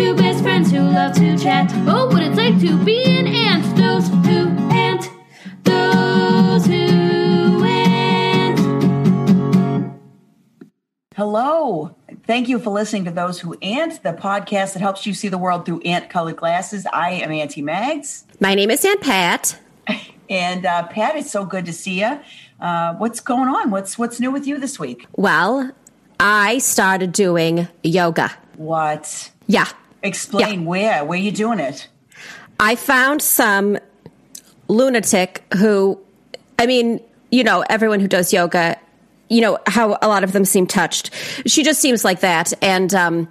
Two best friends who love to chat. Oh, what it's like to be an ant. Those who ant. Those who ant. Hello. Thank you for listening to Those Who Ant, the podcast that helps you see the world through ant colored glasses. I am Auntie Mags. My name is Aunt Pat. And uh, Pat, it's so good to see you. Uh, what's going on? What's what's new with you this week? Well, I started doing yoga. What? Yeah. Explain where? Where you doing it? I found some lunatic who, I mean, you know, everyone who does yoga, you know, how a lot of them seem touched. She just seems like that. And um,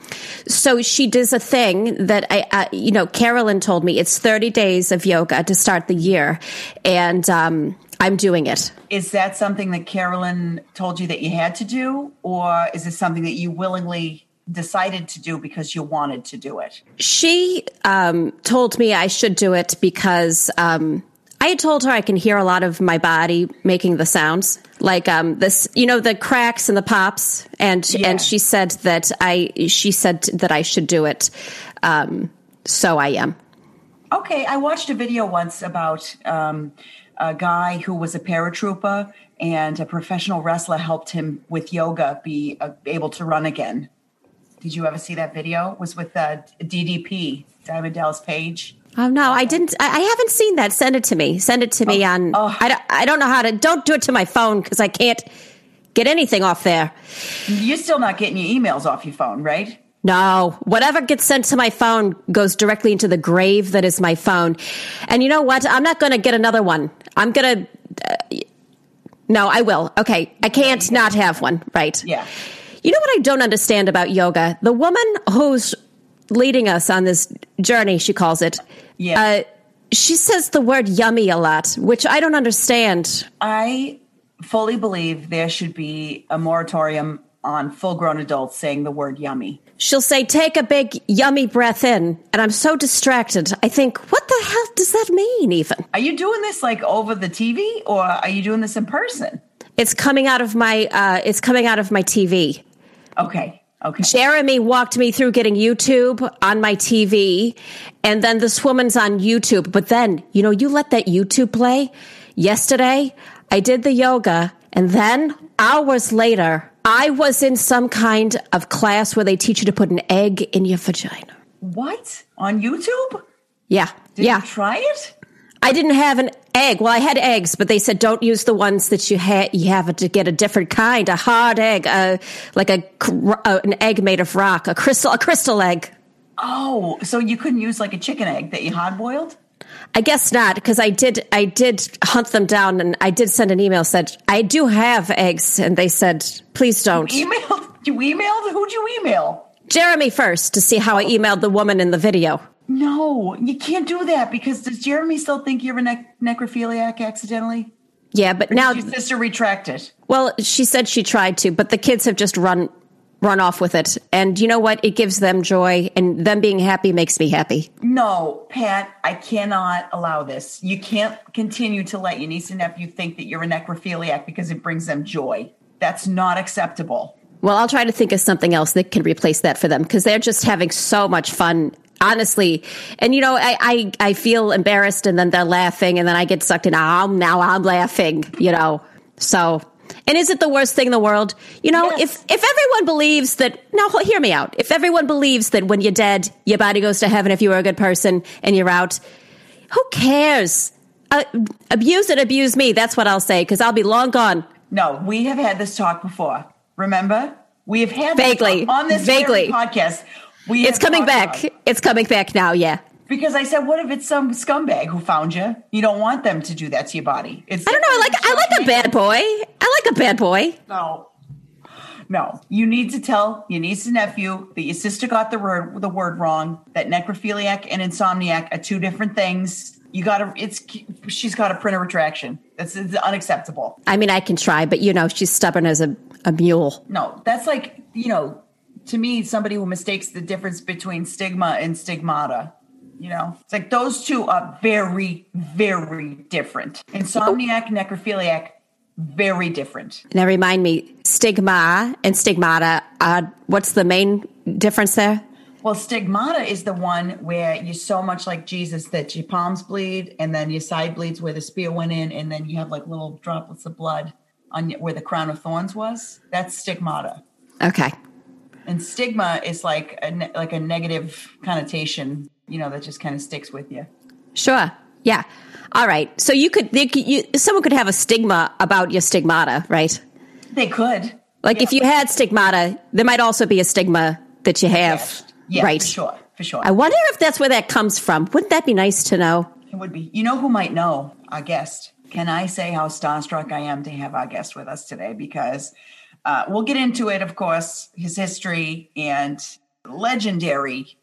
so she does a thing that I, uh, you know, Carolyn told me it's 30 days of yoga to start the year. And um, I'm doing it. Is that something that Carolyn told you that you had to do, or is it something that you willingly decided to do because you wanted to do it? She um, told me I should do it because um, I had told her I can hear a lot of my body making the sounds, like um, this, you know, the cracks and the pops, and Yeah. and she said that I she said that I should do it, um, so I am. Okay, I watched a video once about um, a guy who was a paratrooper and a professional wrestler helped him with yoga be uh, able to run again. Did you ever see that video? It was with uh, DDP, Diamond Dallas Page. Oh no, I didn't. I, I haven't seen that. Send it to me. Send it to me on. oh. I don't. I don't know how to. Don't do it to my phone because I can't get anything off there. You're still not getting your emails off your phone, right? No, whatever gets sent to my phone goes directly into the grave that is my phone. And you know what? I'm not going to get another one. I'm going to. Uh, no, I will. Okay. I can't not have one. Right. Yeah. You know what I don't understand about yoga? The woman who's leading us on this journey, she calls it. Yeah. Uh, she says the word yummy a lot, which I don't understand. I fully believe there should be a moratorium on full grown adults saying the word yummy. She'll say, take a big yummy breath in. And I'm so distracted. I think, what the hell does that mean, even? Are you doing this like over the TV or are you doing this in person? It's coming out of my, uh, it's coming out of my TV. Okay. Okay. Jeremy walked me through getting YouTube on my TV, and then this woman's on YouTube. But then, you know, you let that YouTube play. Yesterday, I did the yoga, and then hours later, I was in some kind of class where they teach you to put an egg in your vagina. What? On YouTube? Yeah. Did yeah. you try it? I didn't have an egg. Well, I had eggs, but they said don't use the ones that you had. You have to get a different kind, a hard egg, uh, like a uh, an egg made of rock, a crystal, a crystal egg. Oh, so you couldn't use like a chicken egg that you hard boiled? I guess not, because I did. I did hunt them down, and I did send an email said I do have eggs, and they said please don't. Emailed? You emailed? Who'd you email? Jeremy first to see how I emailed the woman in the video. No, you can't do that because does Jeremy still think you're a nec- necrophiliac accidentally? Yeah, but now, Your sister retracted. well, she said she tried to, but the kids have just run run off with it, and you know what? It gives them joy, and them being happy makes me happy. No, Pat, I cannot allow this. You can't continue to let your niece and nephew think that you're a necrophiliac because it brings them joy. That's not acceptable. Well, I'll try to think of something else that can replace that for them because they're just having so much fun. Honestly, and you know, I, I I feel embarrassed, and then they're laughing, and then I get sucked in. Ah, now I'm laughing, you know. So, and is it the worst thing in the world? You know, Yes. if if everyone believes that, now hear me out. If everyone believes that when you're dead, your body goes to heaven if you were a good person and you're out, who cares? Uh, abuse it, abuse me. That's what I'll say because I'll be long gone. No, we have had this talk before. Remember? We have had this Vaguely. talk on this Vaguely. podcast. We It's coming back. about- It's coming back now. Yeah. Because I said, what if it's some scumbag who found you? You don't want them to do that to your body. It's I don't know. I like I like a bad boy. I like a bad boy. No. No. You need to tell your niece and nephew that your sister got the word the word wrong, that necrophiliac and insomniac are two different things. You gotta it's she's got to print a retraction. That's it's unacceptable. I mean, I can try, but you know, she's stubborn as a, a mule. No, that's like, you know, to me, somebody who mistakes the difference between stigma and stigmata. You know, it's like those two are very, very different. Insomniac, necrophiliac, very different. Now, remind me, stigma and stigmata. Uh, what's the main difference there? Well, stigmata is the one where you're so much like Jesus that your palms bleed and then your side bleeds where the spear went in, and then you have like little droplets of blood on where the crown of thorns was. That's stigmata. Okay. And stigma is like a ne- like a negative connotation, you know, that just kind of sticks with you. Sure. Yeah. All right. So you could, they could you, someone could have a stigma about your stigmata, right? They could. Like if you had stigmata, there might also be a stigma that you have, Yes. Yeah, right? for sure, for sure. I wonder if that's where that comes from. Wouldn't that be nice to know? It would be. You know who might know? Our guest. Can I say how starstruck I am to have our guest with us today? Because uh, we'll get into it, of course, his history and legendary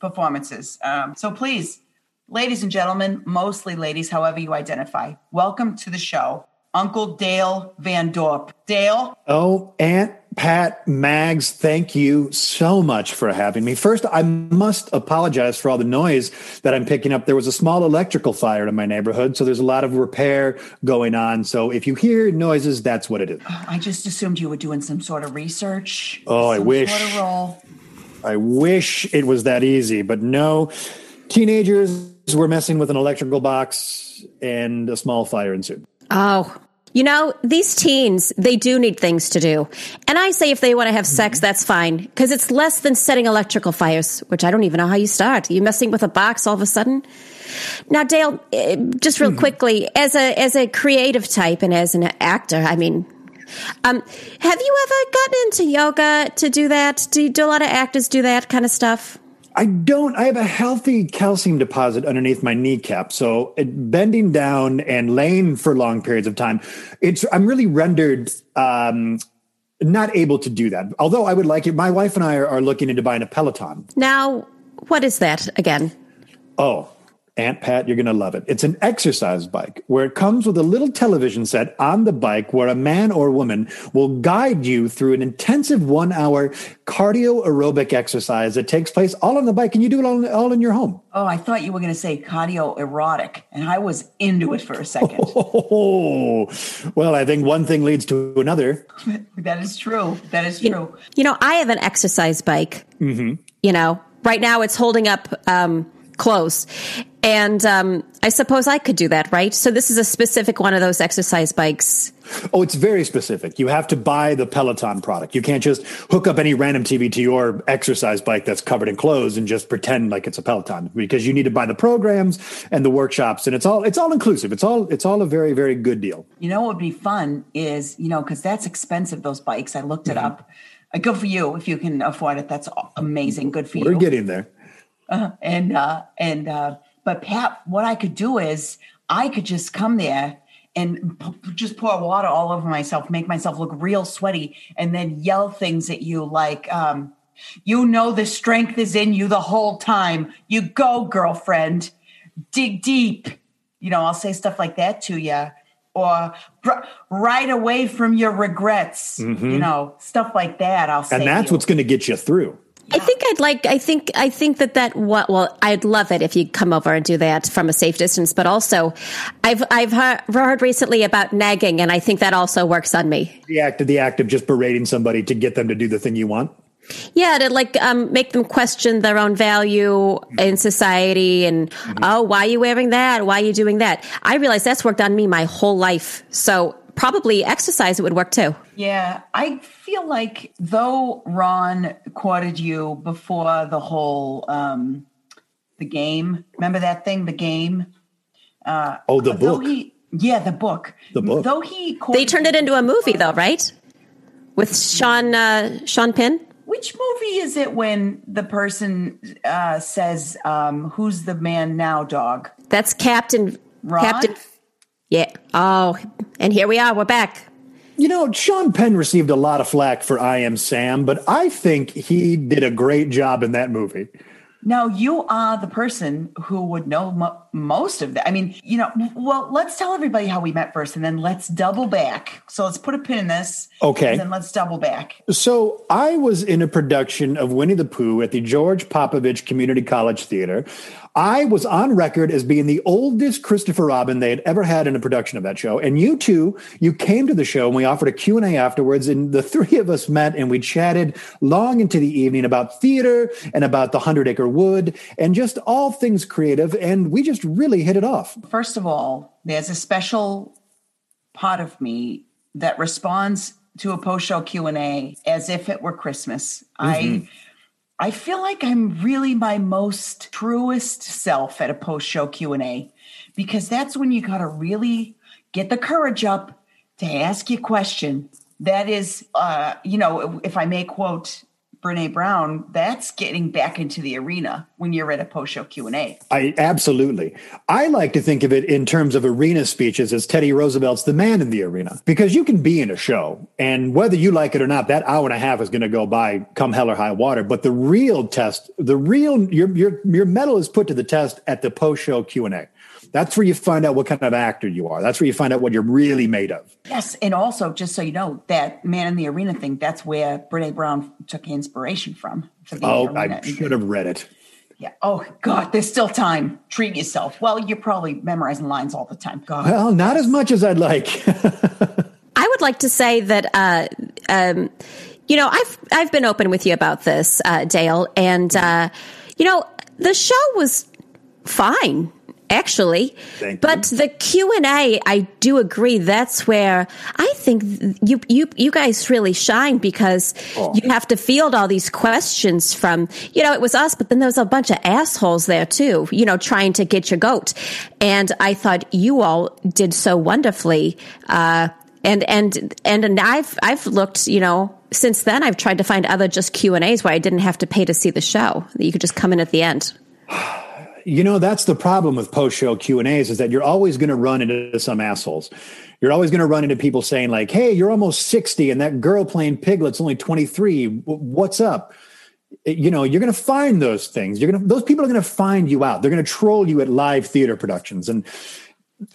performances. Um, so please, ladies and gentlemen, mostly ladies, however you identify, welcome to the show, Uncle Dale Van Dorp. Dale, Oh, Aunt Pat Mags, thank you so much for having me. First, I must apologize for all the noise that I'm picking up. There was a small electrical fire in my neighborhood, so there's a lot of repair going on. So if you hear noises, that's what it is. I just assumed you were doing some sort of research. Oh, I wish. Sort of role. I wish it was that easy, but no. Teenagers were messing with an electrical box and a small fire ensued. Oh, you know, these teens, they do need things to do. And I say if they want to have sex, that's fine. Because it's less than setting electrical fires, which I don't even know how you start. you messing with a box all of a sudden? Now, Dale, eh, just real quickly, as a as a creative type and as an actor, I mean, um, have you ever gotten into yoga to do that? Do, do a lot of actors do that kind of stuff? I don't. I have a healthy calcium deposit underneath my kneecap, so it, bending down and laying for long periods of time, it's I'm really rendered um, not able to do that. Although I would like it. My wife and I are, are looking into buying a Peloton. Now, what is that again? Oh, Aunt Pat, you're going to love it. It's an exercise bike where it comes with a little television set on the bike where a man or woman will guide you through an intensive one hour cardio aerobic exercise that takes place all on the bike and you do it all, all in your home. Oh, I thought you were going to say cardio erotic, and I was into it for a second. Oh, well, I think one thing leads to another. that is true. That is true. You know, I have an exercise bike. Mm-hmm. You know, right now it's holding up um, clothes. And um, I suppose I could do that, right? So this is a specific one of those exercise bikes. Oh, it's very specific. You have to buy the Peloton product. You can't just hook up any random TV to your exercise bike that's covered in clothes and just pretend like it's a Peloton because you need to buy the programs and the workshops and it's all it's all inclusive. It's all it's all a very very good deal. You know what would be fun is, you know, because that's expensive, those bikes. I looked it up. Uh, good for you if you can afford it. That's amazing. Good for We're you. getting there. and uh and uh but pat what i could do is i could just come there and p- just pour water all over myself make myself look real sweaty and then yell things at you like um you know the strength is in you the whole time. You go girlfriend. Dig deep. You know i'll say stuff like that to you or right away from your regrets you know stuff like that i'll say And that's you. what's going to get you through. I think I'd like. I think. I think that that. What? Well, I'd love it if you come over and do that from a safe distance. But also, I've I've heard, heard recently about nagging, and I think that also works on me. The act of the act of just berating somebody to get them to do the thing you want. Yeah, to like um, make them question their own value in society, and oh, why are you wearing that? Why are you doing that? I realize that's worked on me my whole life. So probably exercise it would work too. Yeah, I feel like though Ron quoted you before the whole um the game. Remember that thing, the game? Uh, Oh, the book. he yeah, the book. The book. Though he They turned it into a movie, though, right? With Sean uh, Sean Penn. Which movie is it when the person uh says um who's the man now dog? That's Captain Ron? Captain. Yeah. Oh, and here we are. We're back. You know, Sean Penn received a lot of flack for I Am Sam, but I think he did a great job in that movie. Now you are the person who would know mo- most of that. I mean, you know, well, let's tell everybody how we met first and then let's double back. So let's put a pin in this. Okay. And then let's double back. So I was in a production of Winnie the Pooh at the George Popovich Community College Theater. I was on record as being the oldest Christopher Robin they had ever had in a production of that show. And you two, you came to the show and we offered a Q&A afterwards and the three of us met and we chatted long into the evening about theater and about the Hundred Acre Wood and just all things creative. And we just really hit it off. First of all, there's a special part of me that responds to a post-show Q&A as if it were Christmas. I I feel like I'm really my most truest self at a post-show Q&A because that's when you got to really get the courage up to ask your question. That is uh, you know, if I may quote Brene Brown, that's getting back into the arena when you're at a post-show Q&A. I absolutely. I like to think of it in terms of arena speeches as Teddy Roosevelt's the man in the arena because you can be in a show and whether you like it or not, that hour and a half is going to go by come hell or high water. But the real test, the real your your your mettle is put to the test at the post show Q and A. That's where you find out what kind of actor you are. That's where you find out what you're really made of. Yes, and also just so you know, that man in the arena thing, that's where Brene Brown took inspiration from. For the Oh, arena. I should have read it. Yeah. Oh God, there's still time. Treat yourself. Well, you're probably memorizing lines all the time. God. Well, not as much as I'd like. I would like to say that, uh, um, you know, I've I've been open with you about this, uh, Dale, and uh, you know, the show was fine actually Thank you. but the q&a i do agree that's where i think you you you guys really shine because Oh. you have to field all these questions from you know it was us but then there was a bunch of assholes there too you know trying to get your goat and i thought you all did so wonderfully uh and and and I've I've looked, you know, since then I've tried to find other just Q and A's where I didn't have to pay to see the show. That you could just come in at the end. You know, that's the problem with post show Q and A's is that you're always going to run into some assholes. You're always going to run into people saying like, "Hey, you're almost 60 and that girl playing Piglet's only 23. What's up?" You know, you're going to find those things. You're going to those people are going to find you out. They're going to troll you at live theater productions. And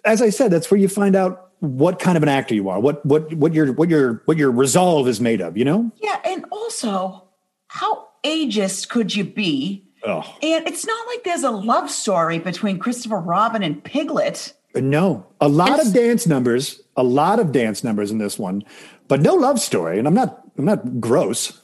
as I said, that's where you find out what kind of an actor you are. What what what your what your what your resolve is made of, you know? Yeah, and also, how ageist could you be? Oh. And it's not like there's a love story between Christopher Robin and Piglet. Uh, no, a lot of dance numbers, a lot of dance numbers in this one, but no love story. And I'm not, I'm not gross.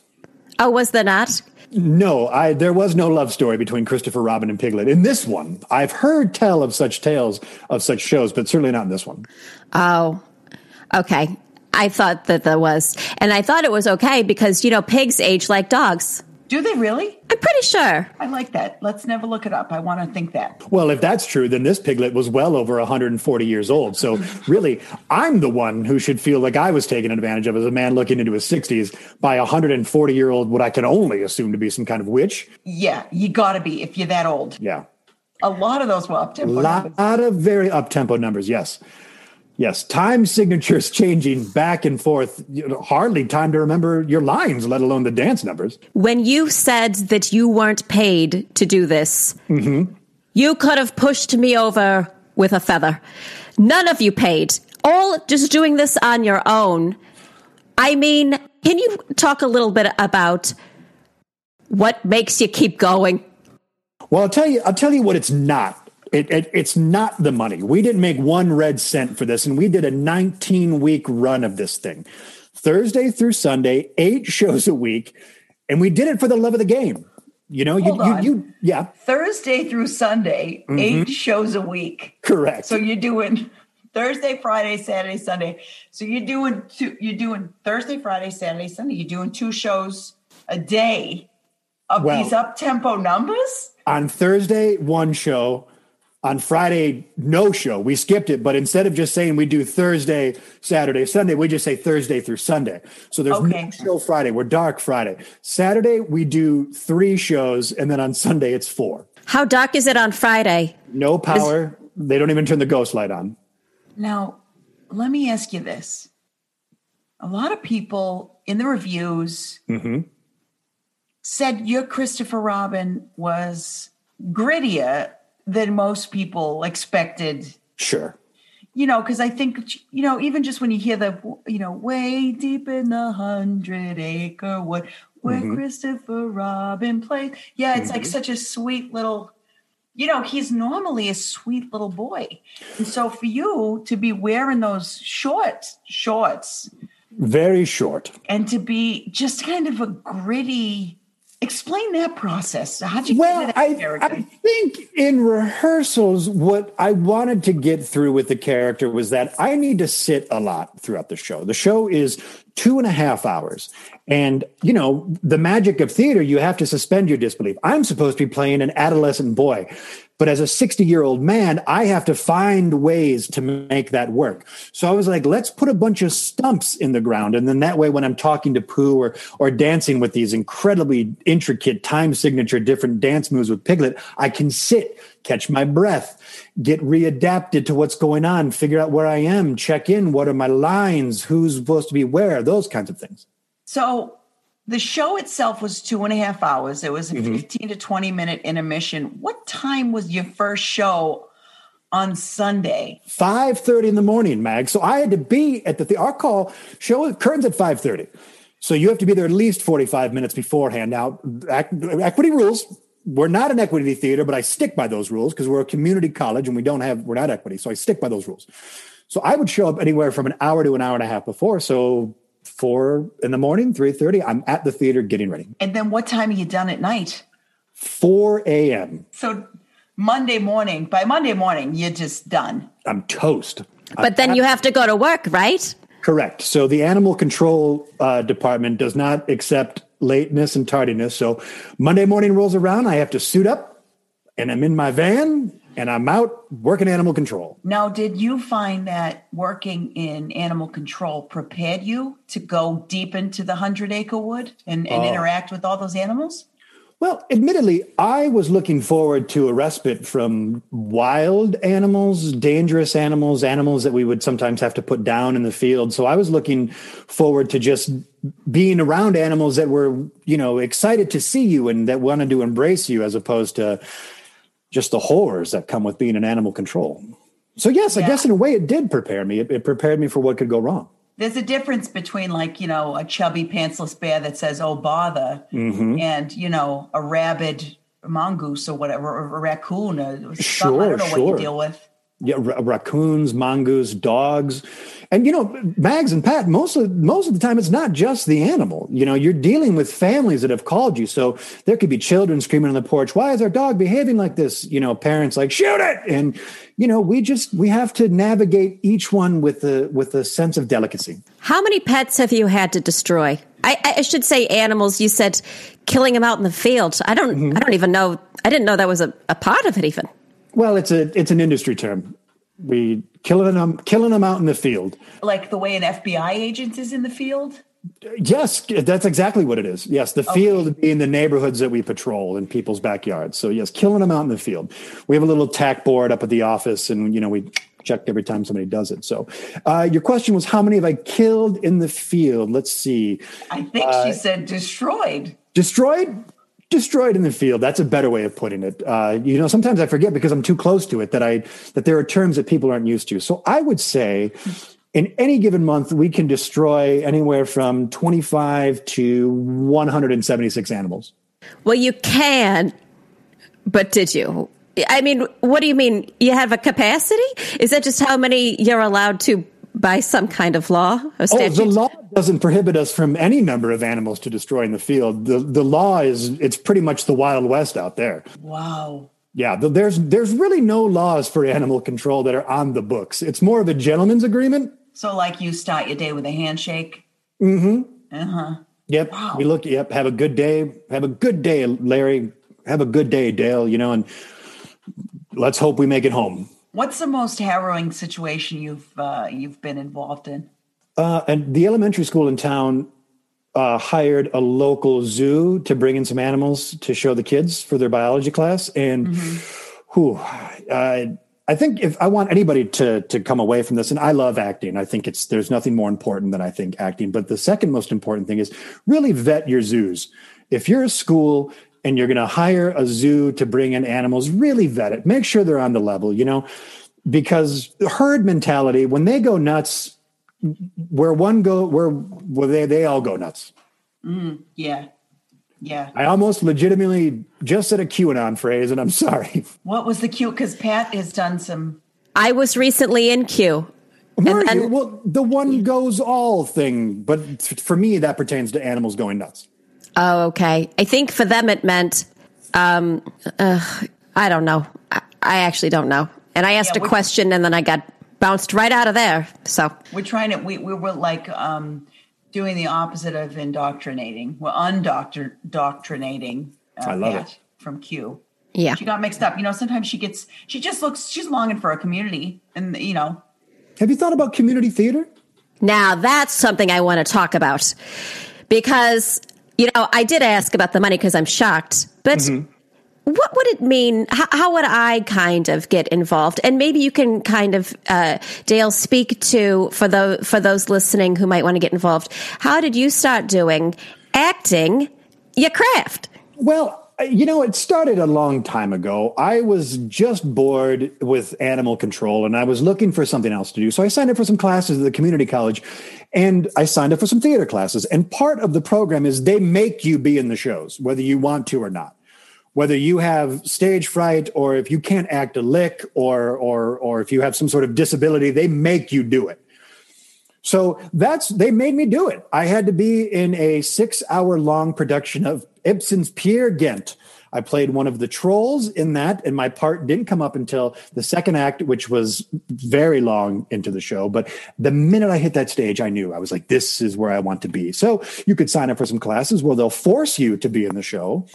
Oh, was there not? No, I there was no love story between Christopher Robin and Piglet in this one. I've heard tell of such tales of such shows, but certainly not in this one. Oh, okay. I thought that there was, and I thought it was okay because you know pigs age like dogs. Do they really? I'm pretty sure. I like that. Let's never look it up. I want to think that. Well, if that's true, then this piglet was well over 140 years old. So really, I'm the one who should feel like I was taken advantage of as a man looking into his 60s by a 140 year old, what I can only assume to be some kind of witch. Yeah, you got to be if you're that old. Yeah. A lot of those were up to lot of very up tempo numbers. Yes, yes. Time signatures changing back and forth. You know, hardly time to remember your lines, let alone the dance numbers. When you said that you weren't paid to do this, mm-hmm. you could have pushed me over with a feather. None of you paid. All just doing this on your own. I mean, can you talk a little bit about what makes you keep going? Well, I'll tell you. I'll tell you what. It's not. It, it, it's not the money. We didn't make one red cent for this, and we did a 19 week run of this thing, Thursday through Sunday, eight shows a week, and we did it for the love of the game. You know, you, you, you, yeah, Thursday through Sunday, mm-hmm. eight shows a week. correct. So you're doing Thursday, Friday, Saturday, Sunday. So you're doing two. You're doing Thursday, Friday, Saturday, Sunday. You're doing two shows a day of Well- these up tempo numbers. on Thursday, one show. On Friday, no show. We skipped it, but instead of just saying we do Thursday, Saturday, Sunday, we just say Thursday through Sunday. So there's Okay. no show Friday. We're dark Friday. Saturday, we do three shows, and then on Sunday, it's four. How dark is it on Friday? No power. They don't even turn the ghost light on. Now, let me ask you this. A lot of people in the reviews mm-hmm. said your Christopher Robin was grittier than most people expected. Sure. You know, because I think you know, even just when you hear the you know, way deep in the hundred acre wood where mm-hmm. Christopher Robin played. Yeah, it's like mm-hmm. such a sweet little. You know, he's normally a sweet little boy, and so for you to be wearing those shorts, shorts Very short. and to be just kind of a gritty. Explain that process. How'd you Well, get that I, character? I think in rehearsals, what I wanted to get through with the character was that I need to sit a lot throughout the show. The show is two and a half hours. And, you know, the magic of theater, you have to suspend your disbelief. I'm supposed to be playing an adolescent boy. But as a 60 year old man, I have to find ways to make that work. So I was like, let's put a bunch of stumps in the ground. And then that way, when I'm talking to Pooh or, or dancing with these incredibly intricate time signature different dance moves with Piglet, I can sit, catch my breath, get readapted to what's going on, figure out where I am, check in, what are my lines, who's supposed to be where, those kinds of things. So the show itself was two and a half hours. It was a Mm-hmm. 15 to 20 minute intermission. What time was your first show on Sunday? 5.30 in the morning, Mag. So I had to be at the, the our call show curtains at 5.30. So you have to be there at least 45 minutes beforehand. Now, equity rules. We're not an equity theater, but I stick by those rules because we're a community college and we don't have, we're not equity. So I stick by those rules. So I would show up anywhere from an hour to an hour and a half before. So four in the morning, 3.30, I'm at the theater getting ready. And then what time are you done at night? 4 a.m. So Monday morning, by Monday morning, you're just done. I'm toast. But then you have to go to work, right? Correct. So the animal control uh, department does not accept lateness and tardiness. So Monday morning rolls around, I have to suit up, and I'm in my van, and I'm out working animal control. Now, did you find that working in animal control prepared you to go deep into the hundred acre wood and, and oh. interact with all those animals? Well, admittedly, I was looking forward to a respite from wild animals, dangerous animals, animals that we would sometimes have to put down in the field. So I was looking forward to just being around animals that were, you know, excited to see you and that wanted to embrace you as opposed to just the horrors that come with being in animal control. So yes, I guess in a way it did prepare me. It, it prepared me for what could go wrong. There's a difference between like, you know, a chubby pantsless bear that says, oh, bother, Mm-hmm. and, you know, a rabid mongoose or whatever, or a raccoon or something. I Sure, don't know what sure. you deal with. Yeah, ra- raccoons, mongoose, dogs, and you know, Mags and Pat. Most of most of the time, it's not just the animal. You know, you're dealing with families that have called you. So there could be children screaming on the porch, "Why is our dog behaving like this?" You know, parents like, "Shoot it!" And you know, we just we have to navigate each one with a with a sense of delicacy. How many pets have you had to destroy? I, I should say animals. You said killing them out in the field. I don't. Mm-hmm. I don't even know. I didn't know that was a, a part of it. Even. Well, it's a it's an industry term. We killing them killing them out in the field. Like the way an FBI agent is in the field. Yes, that's exactly what it is. Yes, the field being the neighborhoods that we patrol in people's backyards. So yes, killing them out in the field. We have a little tack board up at the office, and you know we check every time somebody does it. So uh, your question was how many have I killed in the field? Let's see. I think Uh, she said destroyed. Destroyed. Destroyed in the field. That's a better way of putting it. Uh, you know, sometimes I forget because I'm too close to it that I that there are terms that people aren't used to. So I would say, in any given month, we can destroy anywhere from 25 to 176 animals. Well, you can, but did you? I mean, what do you mean? You have a capacity? Is that just how many you're allowed to by some kind of law or Oh, the law doesn't prohibit us from any number of animals to destroy in the field. The the law is it's pretty much the wild west out there. Wow. Yeah, th- there's there's really no laws for animal control that are on the books. It's more of a gentleman's agreement. So, like, you start your day with a handshake. Mm-hmm. Uh-huh. Yep. We look. Yep. Have a good day. Have a good day, Larry. Have a good day, Dale. You know, and let's hope we make it home. What's the most harrowing situation you've uh, you've been involved in? Uh, and the elementary school in town uh, hired a local zoo to bring in some animals to show the kids for their biology class. And whew, uh, I think if I want anybody to to come away from this, and I love acting, I think it's there's nothing more important than I think acting. But the second most important thing is really vet your zoos. If you're a school and you're going to hire a zoo to bring in animals, really vet it. Make sure they're on the level, you know, because herd mentality, when they go nuts, where one go, where, where they, they all go nuts. Mm, yeah. Yeah. I almost legitimately just said a QAnon phrase, and I'm sorry. What was the Q? Because Pat has done some. I was recently in Q. Were then- you? Well, the one goes all thing, but for me, that pertains to animals going nuts. Oh, okay. I think for them it meant, um, uh, I don't know. I, I actually don't know. And I asked Yeah, a question and then I got bounced right out of there. So We're trying to. We, we were like um, doing the opposite of indoctrinating. We're undoctrinating. Uh, I love it. From Q. yeah. She got mixed up. You know, sometimes she gets. She just looks. She's longing for a community, and you know, Have you thought about community theater? Now that's something I want to talk about because, you know, I did ask about the money because I'm shocked, but what would it mean? How, how would I kind of get involved? And maybe you can kind of, uh, Dale, speak to for those for those listening who might want to get involved. How did you start doing acting your craft? Well, Uh, you know, it started a long time ago. I was just bored with animal control and I was looking for something else to do. So I signed up for some classes at the community college and I signed up for some theater classes. And part of the program is they make you be in the shows, whether you want to or not. Whether you have stage fright or if you can't act a lick or or or if you have some sort of disability, they make you do it. So that's they made me do it. I had to be in a six hour long production of Ibsen's Peer Gynt. I played one of the trolls in that, and my part didn't come up until the second act, which was very long into the show. But the minute I hit that stage, I knew I was like, this is where I want to be. So you could sign up for some classes where they'll force you to be in the show,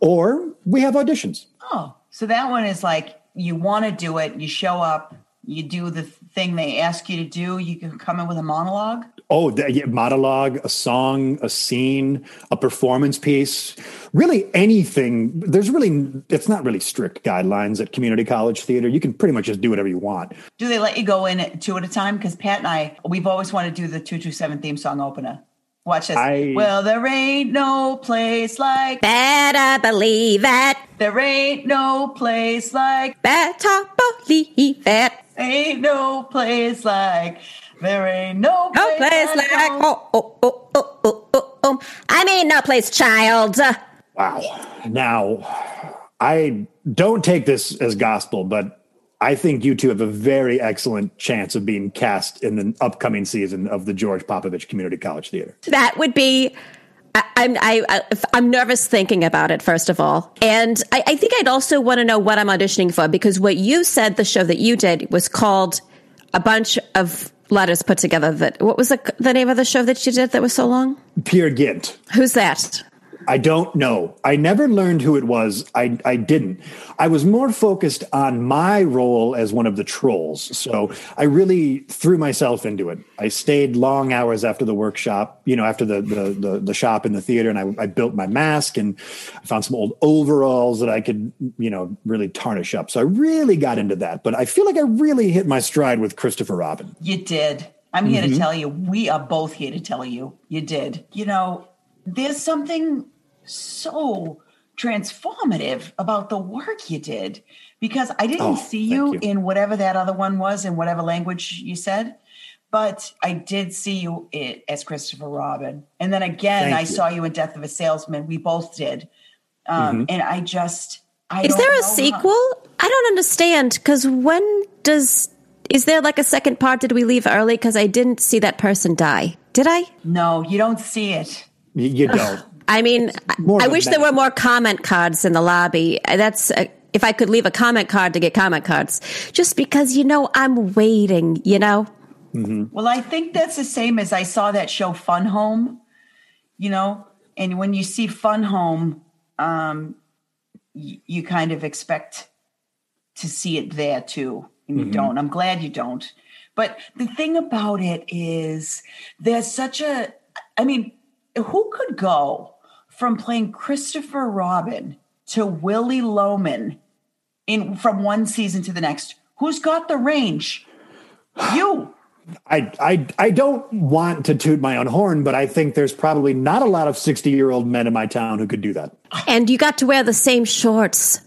or we have auditions. oh, so that one is like you want to do it. You show up. You do the thing they ask you to do. You can come in with a monologue. Oh, the, yeah, monologue, a song, a scene, a performance piece, really anything. There's really, it's not really strict guidelines at community college theater. You can pretty much just do whatever you want. Do they let you go in two at a time? Because Pat and I, we've always wanted to do the 227 theme song opener. Watch this. I- well, there ain't no place like, Better believe it. there ain't no place like, Better believe it. ain't no place like, there ain't no place, No place like home. oh oh oh oh oh oh. oh. I mean, no place, child. Wow. Now, I don't take this as gospel, but I think you two have a very excellent chance of being cast in the upcoming season of the George Popovich Community College Theater. That would be. I, I'm I, I, I'm nervous thinking about it. First of all, and I, I think I'd also want to know what I'm auditioning for because what you said the show that you did was called a bunch of letters put together. That what was the, the name of the show that you did that was so long? Peer Gynt. Who's that? I don't know. I never learned who it was. I, I didn't. I was more focused on my role as one of the trolls. So I really threw myself into it. I stayed long hours after the workshop, you know, after the the the, the shop in the theater, and I, I built my mask and I found some old overalls that I could, you know, really tarnish up. So I really got into that. But I feel like I really hit my stride with Christopher Robin. You did. I'm here to mm-hmm. tell you, we are both here to tell you, you did. You know, there's something so transformative about the work you did because I didn't Oh, see you, you. in whatever that other one was, in whatever language you said, but I did see you as Christopher Robin. And then again, Thank I you. saw you in Death of a Salesman. We both did. Um, And I just, I Is there know a how- sequel? I don't understand because when does is there like a second part? Did we leave early because I didn't see that person die? Did I? No, you don't see it. You, you don't. I mean, more I wish there were more comment cards in the lobby. That's uh, if I could leave a comment card to get comment cards, just because you know I'm waiting. You know, Well, I think that's the same as I saw that show Fun Home, you know, and when you see Fun Home, um, y- you kind of expect to see it there too, and you don't. I'm glad you don't. But the thing about it is, there's such a, I mean, who could go from playing Christopher Robin to Willy Loman in from one season to the next? Who's got the range? You. I, I I don't want to toot my own horn, but I think there's probably not a lot of 60 year old men in my town who could do that. And you got to wear the same shorts.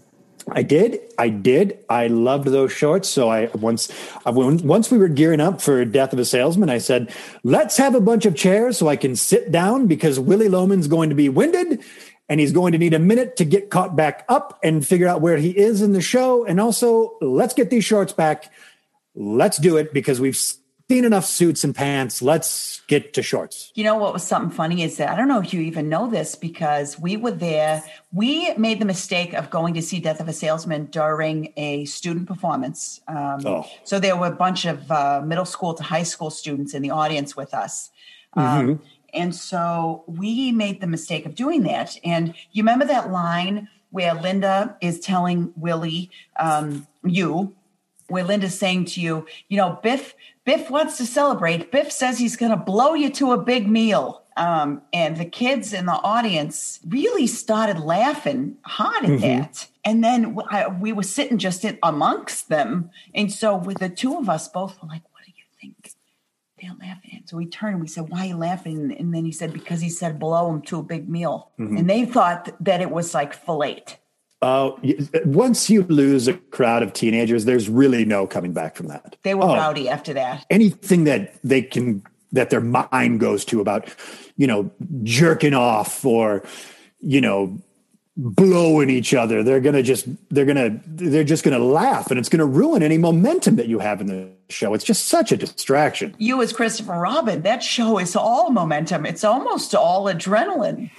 I did. I did. I loved those shorts. So I once, I, once we were gearing up for Death of a Salesman, I said, "Let's have a bunch of chairs so I can sit down because Willy Loman's going to be winded, and he's going to need a minute to get caught back up and figure out where he is in the show. And also, let's get these shorts back. Let's do it because we've seen enough suits and pants. Let's get to shorts. You know what was something funny is that I don't know if you even know this because we were there. We made the mistake of going to see Death of a Salesman during a student performance. Um, Oh. So there were a bunch of uh, middle school to high school students in the audience with us. Um, and so we made the mistake of doing that. And you remember that line where Linda is telling Willy, um, you, where Linda's saying to you, you know, Biff, Biff wants to celebrate. Biff says he's going to blow you to a big meal. Um, and the kids in the audience really started laughing hard at that. And then I, we were sitting just in, amongst them. And so with the two of us both were like, what do you think? They're laughing. at? So we turned and we said, why are you laughing? And then he said, because he said blow him to a big meal. And they thought that it was like fillet. Oh, y- once you lose a crowd of teenagers, there's really no coming back from that. They were Oh. rowdy after that. anything that they can that their mind goes to about you know jerking off or you know blowing each other they're gonna just they're gonna they're just gonna laugh and it's gonna ruin any momentum that you have in the show it's just such a distraction you as Christopher Robin, that show is all momentum. It's almost all adrenaline.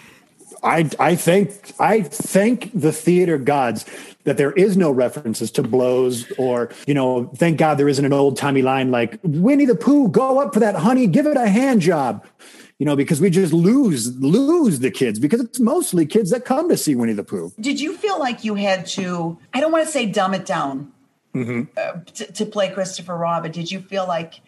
I I think I thank the theater gods that there is no references to blows or you know thank God there isn't an old timey line like Winnie the Pooh go up for that honey give it a hand job. You know because we just lose lose the kids because it's mostly kids that come to see Winnie the Pooh. Did you feel like you had to, I don't want to say dumb it down uh, to, to play Christopher Robin? Did you feel like,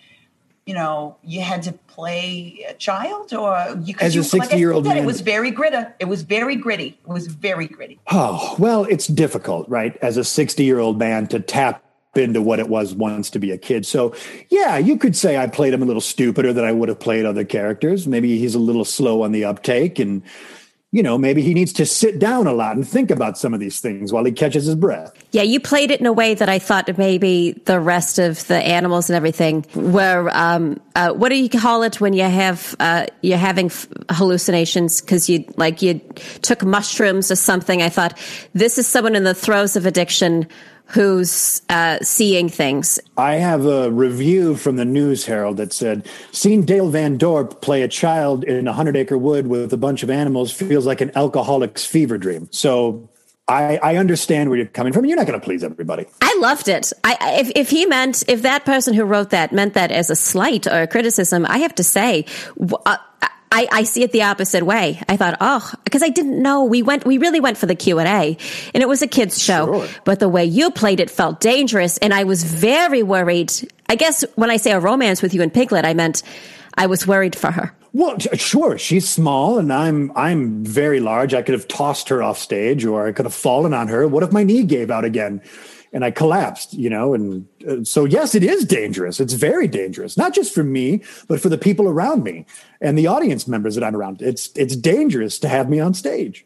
you know, you had to play a child or you could As a you, like 60-year-old man. It was very gritty. It was very gritty. It was very gritty. Oh, well, it's difficult, right? As a 60 year old man to tap into what it was once to be a kid. So, yeah, you could say I played him a little stupider than I would have played other characters. Maybe he's a little slow on the uptake and, you know, maybe he needs to sit down a lot and think about some of these things while he catches his breath. Yeah, you played it in a way that I thought maybe the rest of the animals and everything were. Um, uh, what do you call it when you have uh, you're having hallucinations because you like you took mushrooms or something? I thought this is someone in the throes of addiction who's uh, seeing things. I have a review from the News Herald that said, "Seeing Dale Van Dorp play a child in a hundred acre wood with a bunch of animals feels like an alcoholic's fever dream." So I, I understand where you're coming from. You're not going to please everybody. I loved it. I, if if he meant if that person who wrote that meant that as a slight or a criticism, I have to say, uh, I, I see it the opposite way. I thought, oh, because I didn't know we went, we really went for the Q and A, and it was a kids show. Sure. But the way you played it felt dangerous, and I was very worried. I guess when I say a romance with you and Piglet, I meant I was worried for her. Well, sure, she's small and I'm I'm very large. I could have tossed her off stage or I could have fallen on her. What if my knee gave out again and I collapsed, you know? And uh, so yes, it is dangerous. It's very dangerous. Not just for me, but for the people around me and the audience members that I'm around. It's it's dangerous to have me on stage.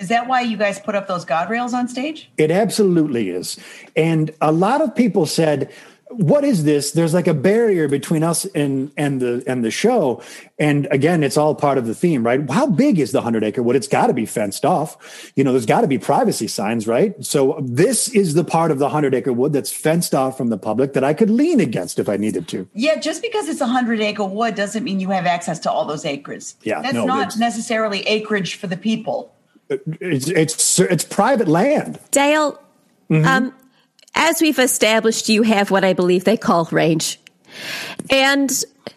Is that why you guys put up those guardrails on stage? It absolutely is. And a lot of people said, what is this? There's like a barrier between us and and the and the show. And again, it's all part of the theme, right? How big is the hundred acre wood? It's got to be fenced off. You know, there's got to be privacy signs, right? So this is the part of the hundred acre wood that's fenced off from the public that I could lean against if I needed to. Yeah, just because it's a hundred acre wood doesn't mean you have access to all those acres. Yeah, that's no, not necessarily acreage for the people. It's it's it's private land. Dale, um, as we've established, you have what I believe they call range. And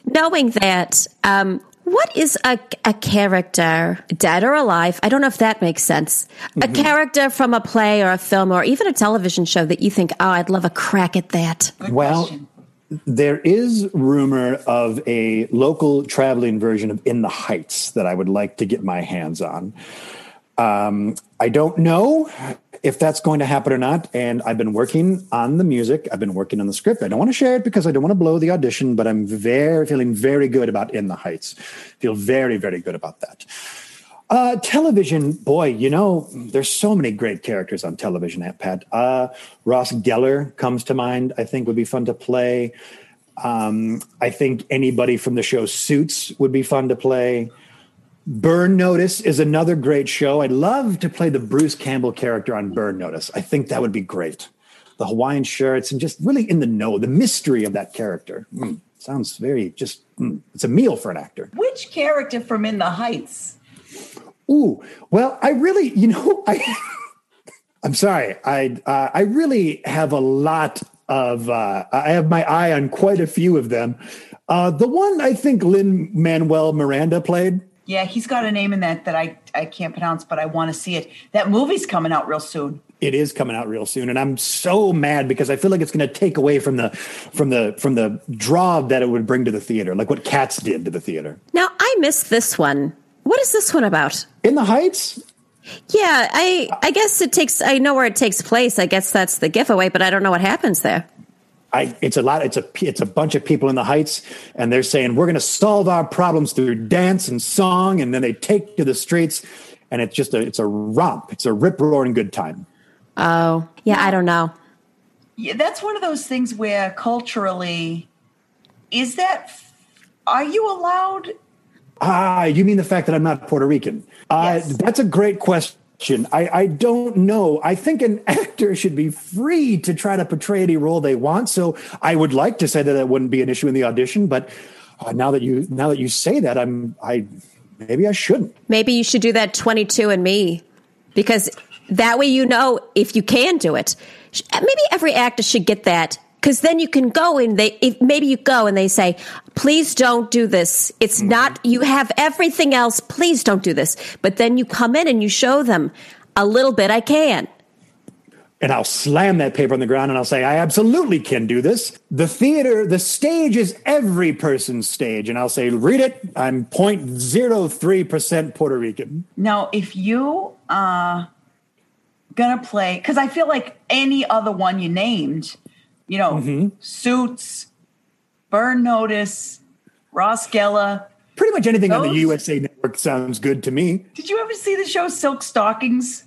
knowing that, um, what is a, a character, dead or alive? I don't know if that makes sense. A character from a play or a film or even a television show that you think, oh, I'd love a crack at that. Good Well, question. There is rumor of a local traveling version of In the Heights that I would like to get my hands on. Um, I don't know if that's going to happen or not. And I've been working on the music. I've been working on the script. I don't want to share it because I don't want to blow the audition, but I'm very feeling very good about In the Heights. Feel very, very good about that. Uh, television, boy, you know, there's so many great characters on television, Aunt Pat. Uh, Ross Geller comes to mind, I think would be fun to play. Um, I think anybody from the show Suits would be fun to play. Burn Notice is another great show. I'd love to play the Bruce Campbell character on Burn Notice. I think that would be great. The Hawaiian shirts and just really in the know, the mystery of that character. Mm, sounds very just, mm, it's a meal for an actor. Which character from In the Heights? Ooh, well, I really, you know, I, I'm sorry, I, uh, I really have a lot of, uh, I have my eye on quite a few of them. Uh, the one I think Lin Manuel Miranda played. Yeah, he's got a name in that that I, I can't pronounce, but I want to see it. That movie's coming out real soon. It is coming out real soon, and I'm so mad because I feel like it's going to take away from the from the from the draw that it would bring to the theater, like what Cats did to the theater. Now I missed this one. What is this one about? In the Heights, Yeah, I I guess it takes. I know where it takes place. I guess that's the giveaway, but I don't know what happens there. I, it's a lot. It's a it's a bunch of people in the Heights, and they're saying we're going to solve our problems through dance and song, and then they take to the streets, and it's just a it's a romp. It's a rip roaring good time. Oh, yeah, I don't know. Yeah, that's one of those things where culturally, is that, are you allowed? Ah, you mean the fact that I'm not Puerto Rican? Uh, Yes. That's a great question. I, I don't know. I think an actor should be free to try to portray any role they want. So I would like to say that that wouldn't be an issue in the audition, but uh, now that you now that you say that, I'm I maybe I shouldn't. Maybe you should do that 22 and me because that way you know if you can do it. Maybe every actor should get that because then you can go and they if maybe you go and they say please don't do this it's mm-hmm. not you have everything else please don't do this but then you come in and you show them a little bit i can and I'll slam that paper on the ground and I'll say, I absolutely can do this. The theater, the stage is every person's stage. And I'll say, read it. I'm 0.03% Puerto Rican. Now, if you are gonna play, because I feel like any other one you named, you know, mm-hmm. Suits, Burn Notice, Ross Geller. Pretty much anything on the USA network sounds good to me. Did you ever see the show Silk Stockings?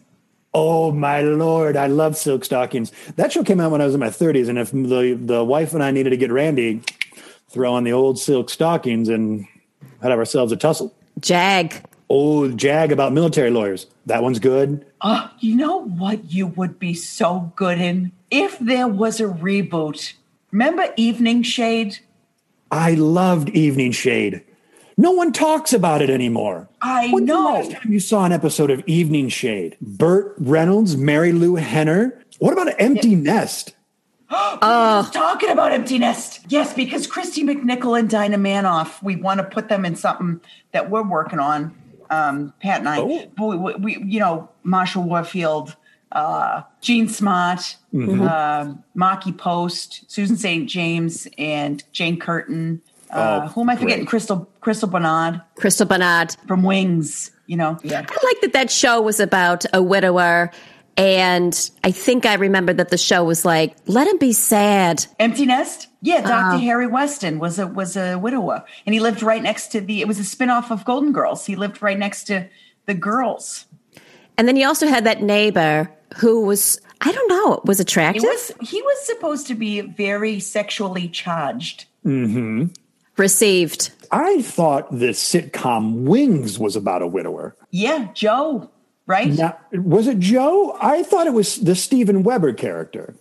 Oh my lord, I love silk stockings. That show came out when I was in my 30s, and if the the wife and I needed to get randy, throw on the old silk stockings and had ourselves a tussle. jag Oh, jag about military lawyers. That one's good. Oh, you know what you would be so good in? If there was a reboot. Remember Evening Shade? I loved Evening Shade. No one talks about it anymore. I When's the know. last time you saw an episode of Evening Shade? Burt Reynolds, Marilu Henner. What about Empty Nest? Talking about Empty Nest. Yes, because Kristy McNichol and Dinah Manoff, we want to put them in something that we're working on, um, Pat and I. Oh. We, we, we- you know, Marsha Warfield, uh, Jean Smart, um, Markie Post, Susan St. James, and Jane Curtin. Uh, Oh, who am I forgetting? great. Crystal Crystal Bernard crystal bernard from Wings. You know, yeah. I like that that show was about a widower. And I think I remember that the show was like, let him be sad. Empty Nest? Yeah, Dr. Uh-huh. Harry Weston was a was a widower. And he lived right next to the it was a spin-off of Golden Girls. He lived right next to the girls. And then he also had that neighbor who was, I don't know, was He attractive, was he was supposed to be very sexually charged. Mm-hmm. received. I thought the sitcom Wings was about a widower. Yeah, Joe, right? Now, was it Joe? I thought it was the Steven Weber character,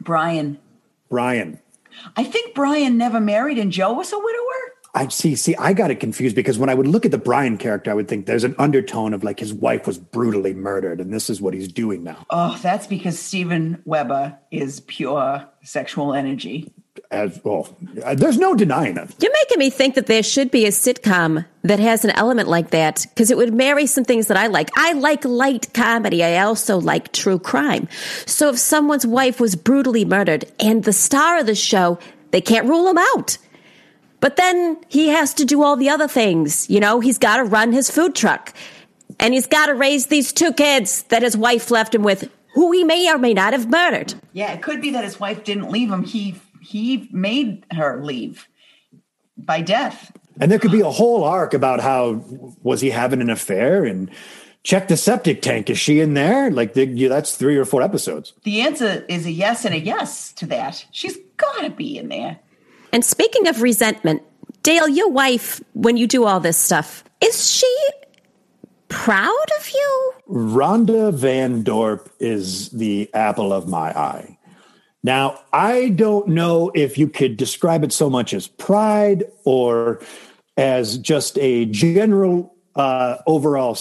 Brian. Brian. I think Brian never married and Joe was a widower. I see. See, I got it confused because when I would look at the Brian character, I would think there's an undertone of like his wife was brutally murdered, and this is what he's doing now. Oh, that's because Steven Weber is pure sexual energy. As well, uh, there's no denying it. You're making me think that there should be a sitcom that has an element like that because it would marry some things that I like. I like light comedy. I also like true crime. So if someone's wife was brutally murdered and the star of the show, they can't rule him out. But then he has to do all the other things. You know, he's got to run his food truck and he's got to raise these two kids that his wife left him with who he may or may not have murdered. Yeah, it could be that his wife didn't leave him. He he made her leave by death. And there could be a whole arc about how was he having an affair and check the septic tank. Is she in there? Like the, yeah, that's three or four episodes. The answer is a yes and a yes to that. She's got to be in there. And speaking of resentment, Dale, your wife, when you do all this stuff, is she proud of you? Rhonda Van Dorp is the apple of my eye. Now, I don't know if you could describe it so much as pride or as just a general uh, overall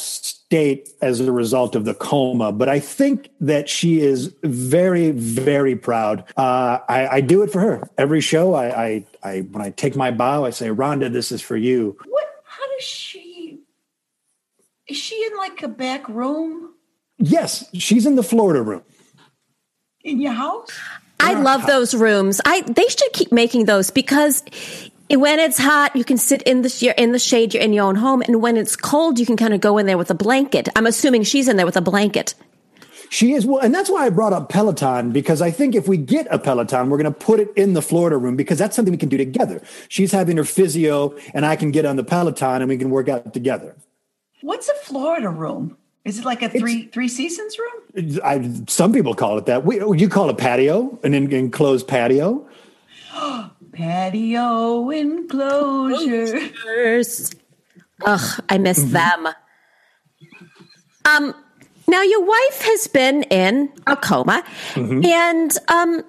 state as a result of the coma, but I think that she is very, very proud. Uh, I, I, do it for her every show. I, I, I, when I take my bow, I say, "Rhonda, this is for you." What? How does she? Is she in like a back room? Yes, she's in the Florida room. In your house? I love those rooms. I they should keep making those because when it's hot, you can sit in the you're in the shade. You're in your own home, and when it's cold, you can kind of go in there with a blanket. I'm assuming she's in there with a blanket. She is well, and that's why I brought up Peloton because I think if we get a Peloton, we're going to put it in the Florida room because that's something we can do together. She's having her physio, and I can get on the Peloton, and we can work out together. What's a Florida room? Is it like a three it's, three seasons room? I, some people call it that. We, you call it a patio, an enclosed patio. patio enclosures. Ugh, I miss mm-hmm. them. Um, now your wife has been in a coma, mm-hmm. and um,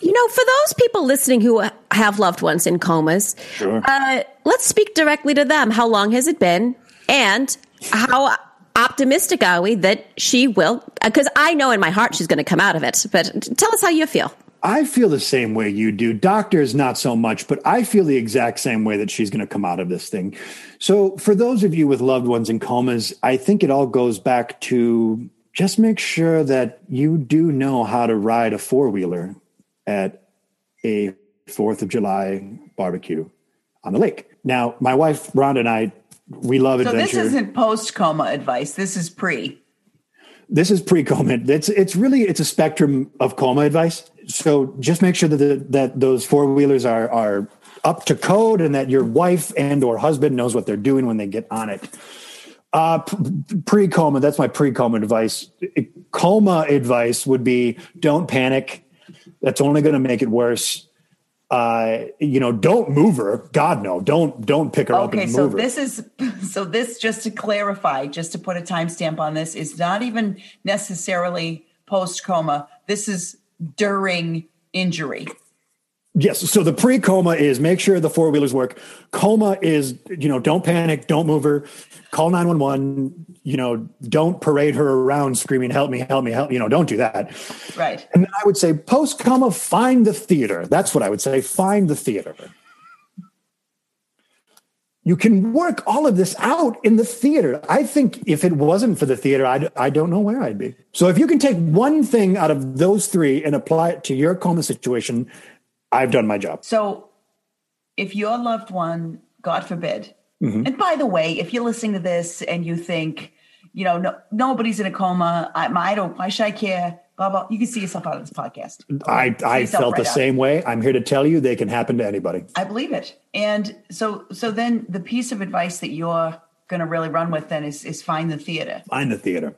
you know, for those people listening who have loved ones in comas, sure. uh, let's speak directly to them. How long has it been, and how optimistic are we that she will? Because I know in my heart she's going to come out of it. But tell us how you feel. I feel the same way you do. Doctors, not so much, but I feel the exact same way that she's going to come out of this thing. So, for those of you with loved ones in comas, I think it all goes back to just make sure that you do know how to ride a four wheeler at a Fourth of July barbecue on the lake. Now, my wife Rhonda and I we love so adventure. So this isn't post coma advice. This is pre. This is pre coma. It's it's really it's a spectrum of coma advice. So just make sure that the, that those four wheelers are are up to code and that your wife and or husband knows what they're doing when they get on it. Uh, pre coma. That's my pre coma advice. Coma advice would be don't panic. That's only going to make it worse uh, you know, don't move her. God no, don't don't pick her okay, up. Okay, so this is so this just to clarify, just to put a timestamp on this, is not even necessarily post coma. This is during injury. Yes. So the pre coma is make sure the four wheelers work. Coma is, you know, don't panic, don't move her, call 911, you know, don't parade her around screaming, help me, help me, help, you know, don't do that. Right. And then I would say post coma, find the theater. That's what I would say. Find the theater. You can work all of this out in the theater. I think if it wasn't for the theater, I, I don't know where I'd be. So if you can take one thing out of those three and apply it to your coma situation, I've done my job. So if your loved one, God forbid, mm-hmm. and by the way, if you're listening to this and you think, you know, no, nobody's in a coma, I, I don't, why should I care? Blah, blah. You can see yourself out of this podcast. I, I felt right the out. same way. I'm here to tell you they can happen to anybody. I believe it. And so, so then the piece of advice that you're going to really run with then is, is find the theater. Find the theater.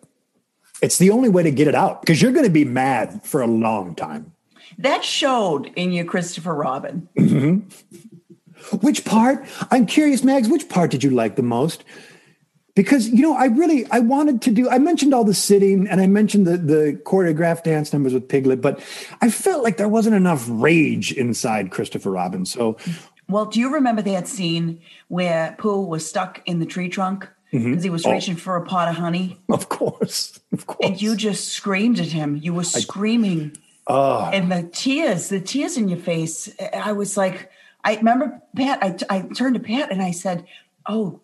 It's the only way to get it out because you're going to be mad for a long time. That showed in you, Christopher Robin. Mm-hmm. Which part? I'm curious, Mags. Which part did you like the most? Because you know, I really I wanted to do. I mentioned all the sitting, and I mentioned the the choreographed dance numbers with Piglet, but I felt like there wasn't enough rage inside Christopher Robin. So, well, do you remember that scene where Pooh was stuck in the tree trunk? because mm-hmm. he was oh. reaching for a pot of honey. Of course, of course. And you just screamed at him. You were screaming. Oh. And the tears, the tears in your face. I was like, I remember Pat, I, I turned to Pat and I said, Oh,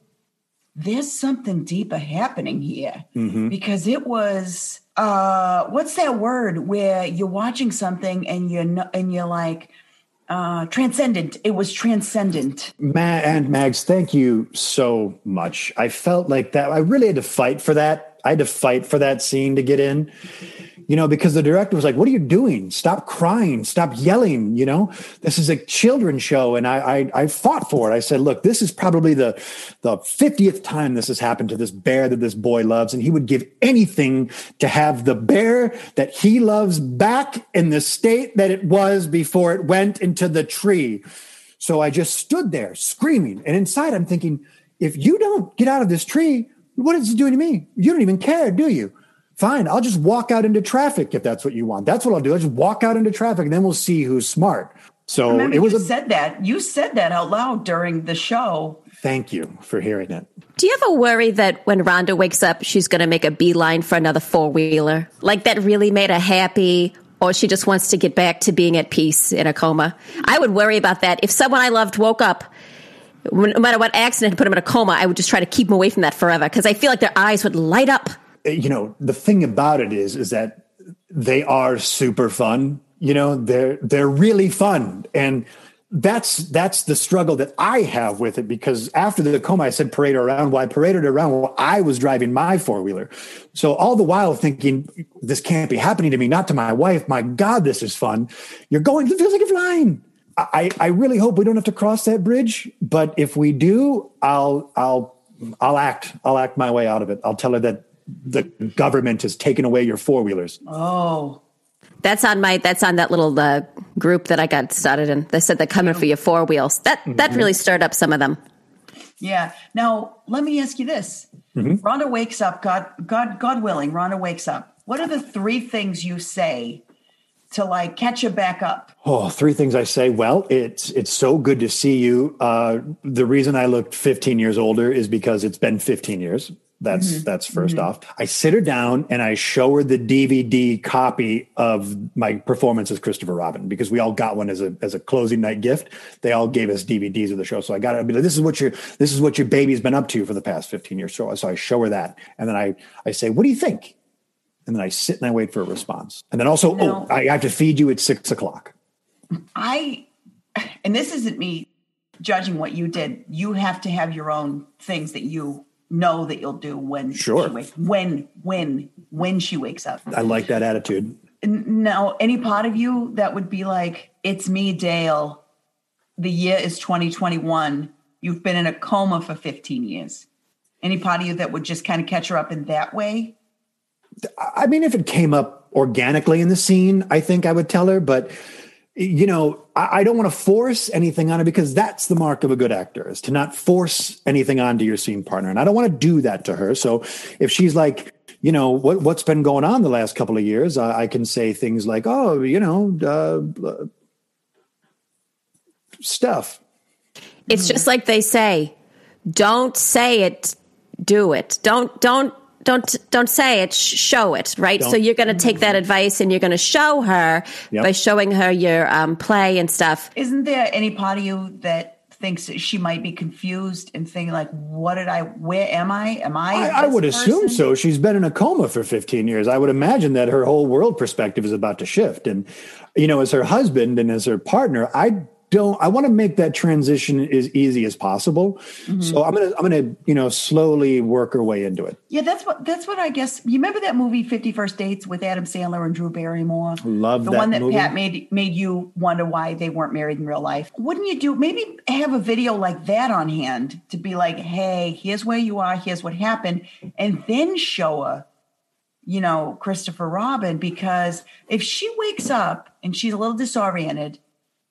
there's something deeper happening here. Mm-hmm. Because it was, uh, what's that word where you're watching something and you're, and you're like, uh, transcendent. It was transcendent. Ma- and Mags, thank you so much. I felt like that. I really had to fight for that. I had to fight for that scene to get in you know, because the director was like, "What are you doing? Stop crying! Stop yelling!" You know, this is a children's show, and I, I, I fought for it. I said, "Look, this is probably the the fiftieth time this has happened to this bear that this boy loves, and he would give anything to have the bear that he loves back in the state that it was before it went into the tree." So I just stood there screaming, and inside I'm thinking, if you don't get out of this tree, what is it doing to me? You don't even care, do you? Fine, I'll just walk out into traffic if that's what you want. That's what I'll do. I'll just walk out into traffic and then we'll see who's smart. So Remember, it was you a said that. You said that out loud during the show. thank you for hearing it. Do you ever worry that when Rhonda wakes up, she's going to make a beeline for another four wheeler? Like that really made her happy, or she just wants to get back to being at peace in a coma? I would worry about that. If someone I loved woke up, no matter what accident had put them in a coma, I would just try to keep them away from that forever because I feel like their eyes would light up. You know the thing about it is is that they are super fun you know they're they're really fun. And that's that's the struggle that i have with it because after the coma i said parade around. Well i paraded around while i was driving my four-wheeler. So all the while thinking this can't be happening to me not to my wife. My god this is fun. You're going it feels like you're flying. I i really hope we don't have to cross that bridge but if we do i'll i'll i'll act. I'll act my way out of it. I'll tell her that the government has taken away your four wheelers. Oh, That's on my. That's on that little uh, group that I got started in. They said they're coming for your four wheels. That that really stirred up some of them. yeah. Now let me ask you this: Rhonda wakes up. God, God, God willing, Rhonda wakes up. What are the three things you say to like catch her back up? Oh, three things I say. Well, it's it's so good to see you. Uh, the reason I looked 15 years older is because it's been 15 years. That's mm-hmm. that's 1st mm-hmm. off. I sit her down and I show her the DVD copy of my performance as Christopher Robin because we all got one as a as a closing night gift. They all gave us DVDs of the show, so I got it. I'd be like, "This is what your this is what your baby's been up to for the past 15 years." So, so I show her that, and then I I say, "What do you think?" And then I sit and I wait for a response. And then also, oh, I have to feed you at six o'clock. I, and this isn't me judging what you did. You have to have your own things that you know that you'll do when Sure. she wakes, when when when she wakes up. I like that attitude. Now, any part of you that would be like, "It's me, Dale. The year is 2021. You've been in a coma for 15 years." Any part of you that would just kind of catch her up in that way? I mean, if it came up organically in the scene, I think I would tell her. But you know, I, I don't want to force anything on her because that's the mark of a good actor is to not force anything onto your scene partner, and I don't want to do that to her. So if she's like, you know, what what's been going on the last couple of years, I, I can say things like, oh, you know, uh, stuff. It's just like they say, don't say it, do it. Don't don't don't don't say it, sh- show it, right? So Don't- you're going to take that advice and you're going to show her Yep. by showing her your um, play and stuff. Isn't there any part of you that thinks that she might be confused and thinking like, "What did I? Where am I? Am I?" I, I this would assume so. She's been in a coma for 15 years. I would imagine that her whole world perspective is about to shift. And, you know, as her husband and as her partner, I don't, I want to make that transition as easy as possible. Mm-hmm. So I'm to, I'm to, you know, slowly work her way into it. Yeah, that's what that's what I guess. You remember that movie Fifty First Dates with Adam Sandler and Drew Barrymore? Love the that one that movie. Pat made made you wonder why they weren't married in real life. Wouldn't you do maybe have a video like that on hand to be like, hey, here's where you are, here's what happened, and then show her, you know, Christopher Robin because if she wakes up and she's a little disoriented,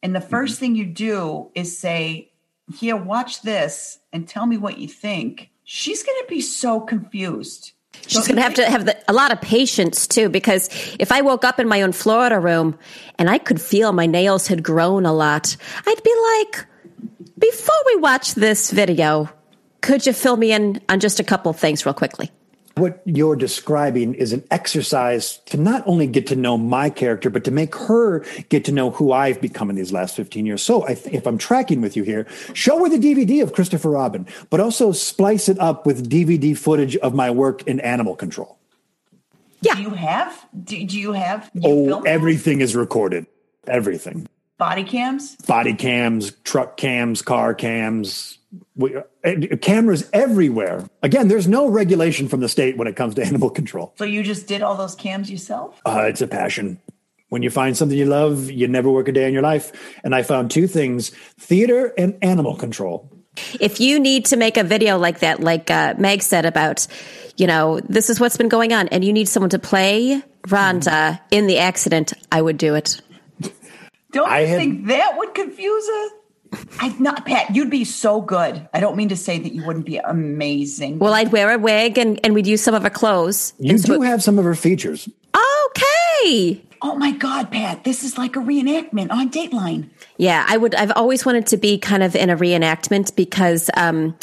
and the 1st Mm-hmm. thing you do is say, here, watch this and tell me what you think. She's going to be so confused. She's going to have to have the, a lot of patience too, because if I woke up in my own Florida room and I could feel my nails had grown a lot, I'd be like, before we watch this video, could you fill me in on just a couple of things real quickly? What you're describing is an exercise to not only get to know my character, but to make her get to know who I've become in these last 15 years. So I th- if I'm tracking with you here, show her the DVD of Christopher Robin, but also splice it up with DVD footage of my work in animal control. Yeah. Do you have? Do, do you have? You Oh, film everything is recorded. Everything. body cams. Body cams, truck cams, car cams, we, uh, cameras everywhere. Again, there's no regulation from the state when it comes to animal control. So you just did all those cams yourself? Uh, it's a passion. When you find something you love, you never work a day in your life. And I found two things theater and animal control. If you need to make a video like that, like uh, Meg said about, you know, this is what's been going on, and you need someone to play Rhonda in the accident, I would do it. Don't I you had- think that would confuse her? I not Pat. You'd be so good. I don't mean to say that you wouldn't be amazing. Well, I'd wear a wig and, and we'd use some of her clothes. You And so- do have some of her features. Okay. Oh my God, Pat! This is like a reenactment on Dateline. Yeah, I would. I've always wanted to be kind of in a reenactment because um,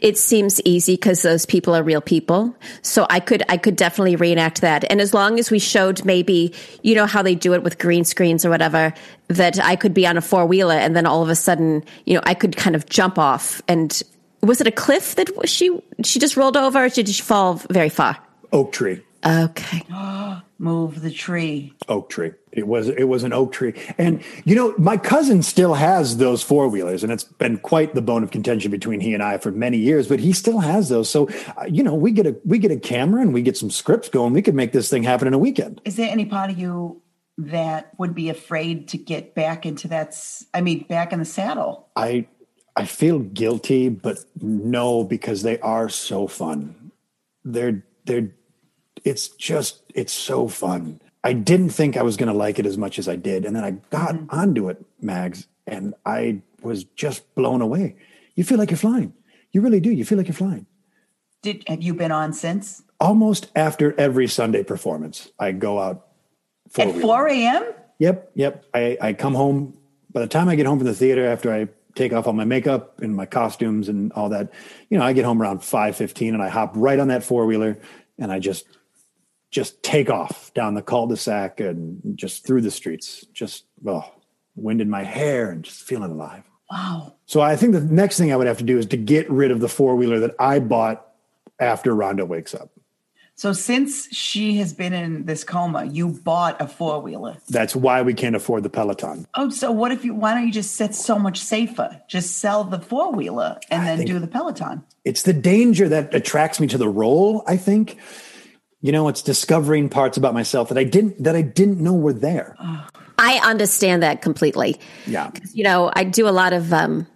it seems easy because those people are real people. So I could, I could definitely reenact that. And as long as we showed maybe, you know, how they do it with green screens or whatever, that I could be on a four wheeler and then all of a sudden, you know, I could kind of jump off. And was it a cliff that she she just rolled over? Or did she fall very far? Oak tree. Okay. Move the tree. Oak tree. It was it was an oak tree, and you know my cousin still has those four wheelers, and it's been quite the bone of contention between he and I for many years. But he still has those, so uh, you know we get a we get a camera and we get some scripts going. We could make this thing happen in a weekend. Is there any part of you that would be afraid to get back into that? i mean, back in the saddle. I I feel guilty, but no, because they are so fun. They're they're it's just it's so fun. I didn't think I was going to like it as much as I did, and then I got mm-hmm. onto it, Mags, and I was just blown away. You feel like you're flying. You really do. You feel like you're flying. Did have you been on since Almost after every Sunday performance, I go out. at four a.m.? Yep, yep. I, I come home. By the time I get home from the theater, after I take off all my makeup and my costumes and all that, you know, I get home around five fifteen, and I hop right on that four wheeler, and I just just take off down the cul-de-sac and just through the streets, just oh, wind in my hair and just feeling alive. Wow. So I think the next thing I would have to do is to get rid of the four wheeler that I bought after Rhonda wakes up. So since she has been in this coma, you bought a four wheeler. That's why we can't afford the Peloton. Oh, so what if you? Why don't you just set so much safer? Just sell the four wheeler and then do the Peloton. it's the danger that attracts me to the role i think you know it's discovering parts about myself that i didn't that i didn't know were there. I understand that completely. yeah. You know i do a lot of um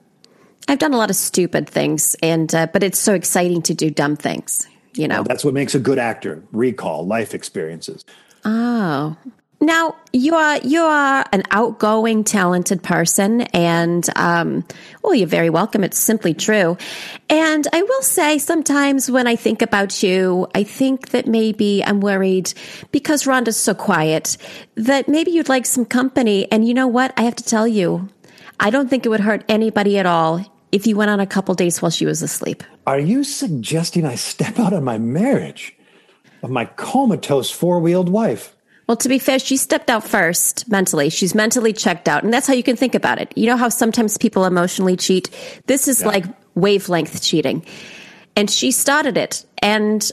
i've done a lot of stupid things and uh, but it's so exciting to do dumb things you know? That's what makes a good actor. Recall life experiences. Oh now you are you are an outgoing talented person and um well you're very welcome. It's simply true. And i will say sometimes when i think about you i think that maybe i'm worried because rhonda's so quiet that maybe you'd like some company. And you know what? I have to tell you I don't think it would hurt anybody at all if you went on a couple dates while she was asleep. are you suggesting i step out on my marriage of my comatose four-wheeled wife Well, to be fair, she stepped out first mentally. She's mentally checked out. And that's how you can think about it. You know how sometimes people emotionally cheat? This is like wavelength cheating. And she started it. And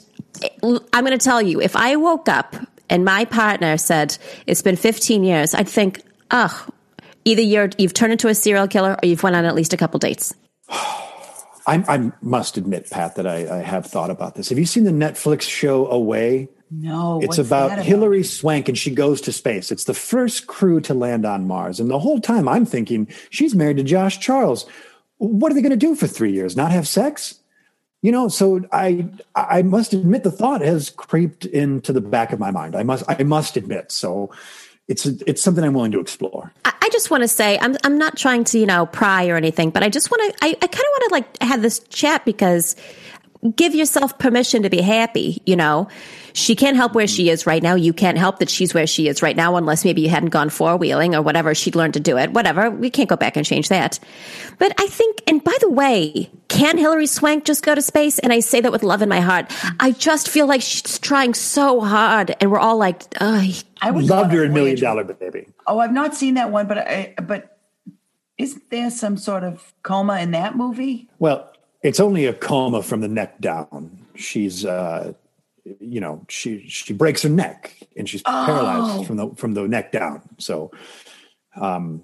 I'm going to tell you if I woke up and my partner said, It's been 15 years, I'd think, oh, either you're, you've turned into a serial killer or you've went on at least a couple dates. I, I must admit pat that I, I have thought about this have you seen the netflix show away No, It's what's about, Hilary Swank and she goes to space. It's the first crew to land on Mars. And the whole time I'm thinking, she's married to Josh Charles. What are they going to do for three years? Not have sex? You know, so I I must admit the thought has creeped into the back of my mind. I must I must admit. So it's it's something I'm willing to explore. I, I just want to say I'm I'm not trying to you know pry or anything, but I just want to I, I kind of want to like have this chat because give yourself permission to be happy. You know, she can't help where she is right now. You can't help that she's where she is right now, unless maybe you hadn't gone four wheeling or whatever. She'd learned to do it. Whatever. We can't go back and change that. But I think, and by the way, can Hilary Swank just go to space? And I say that with love in my heart. I just feel like she's trying so hard, and we're all like, Ugh. I would Loved go her in Million voyage- Dollar Baby. Oh, I've not seen that one, but I, but isn't there some sort of coma in that movie? Well, it's only a coma from the neck down. She's uh you know, she she breaks her neck and she's Oh. paralyzed from the from the neck down. So um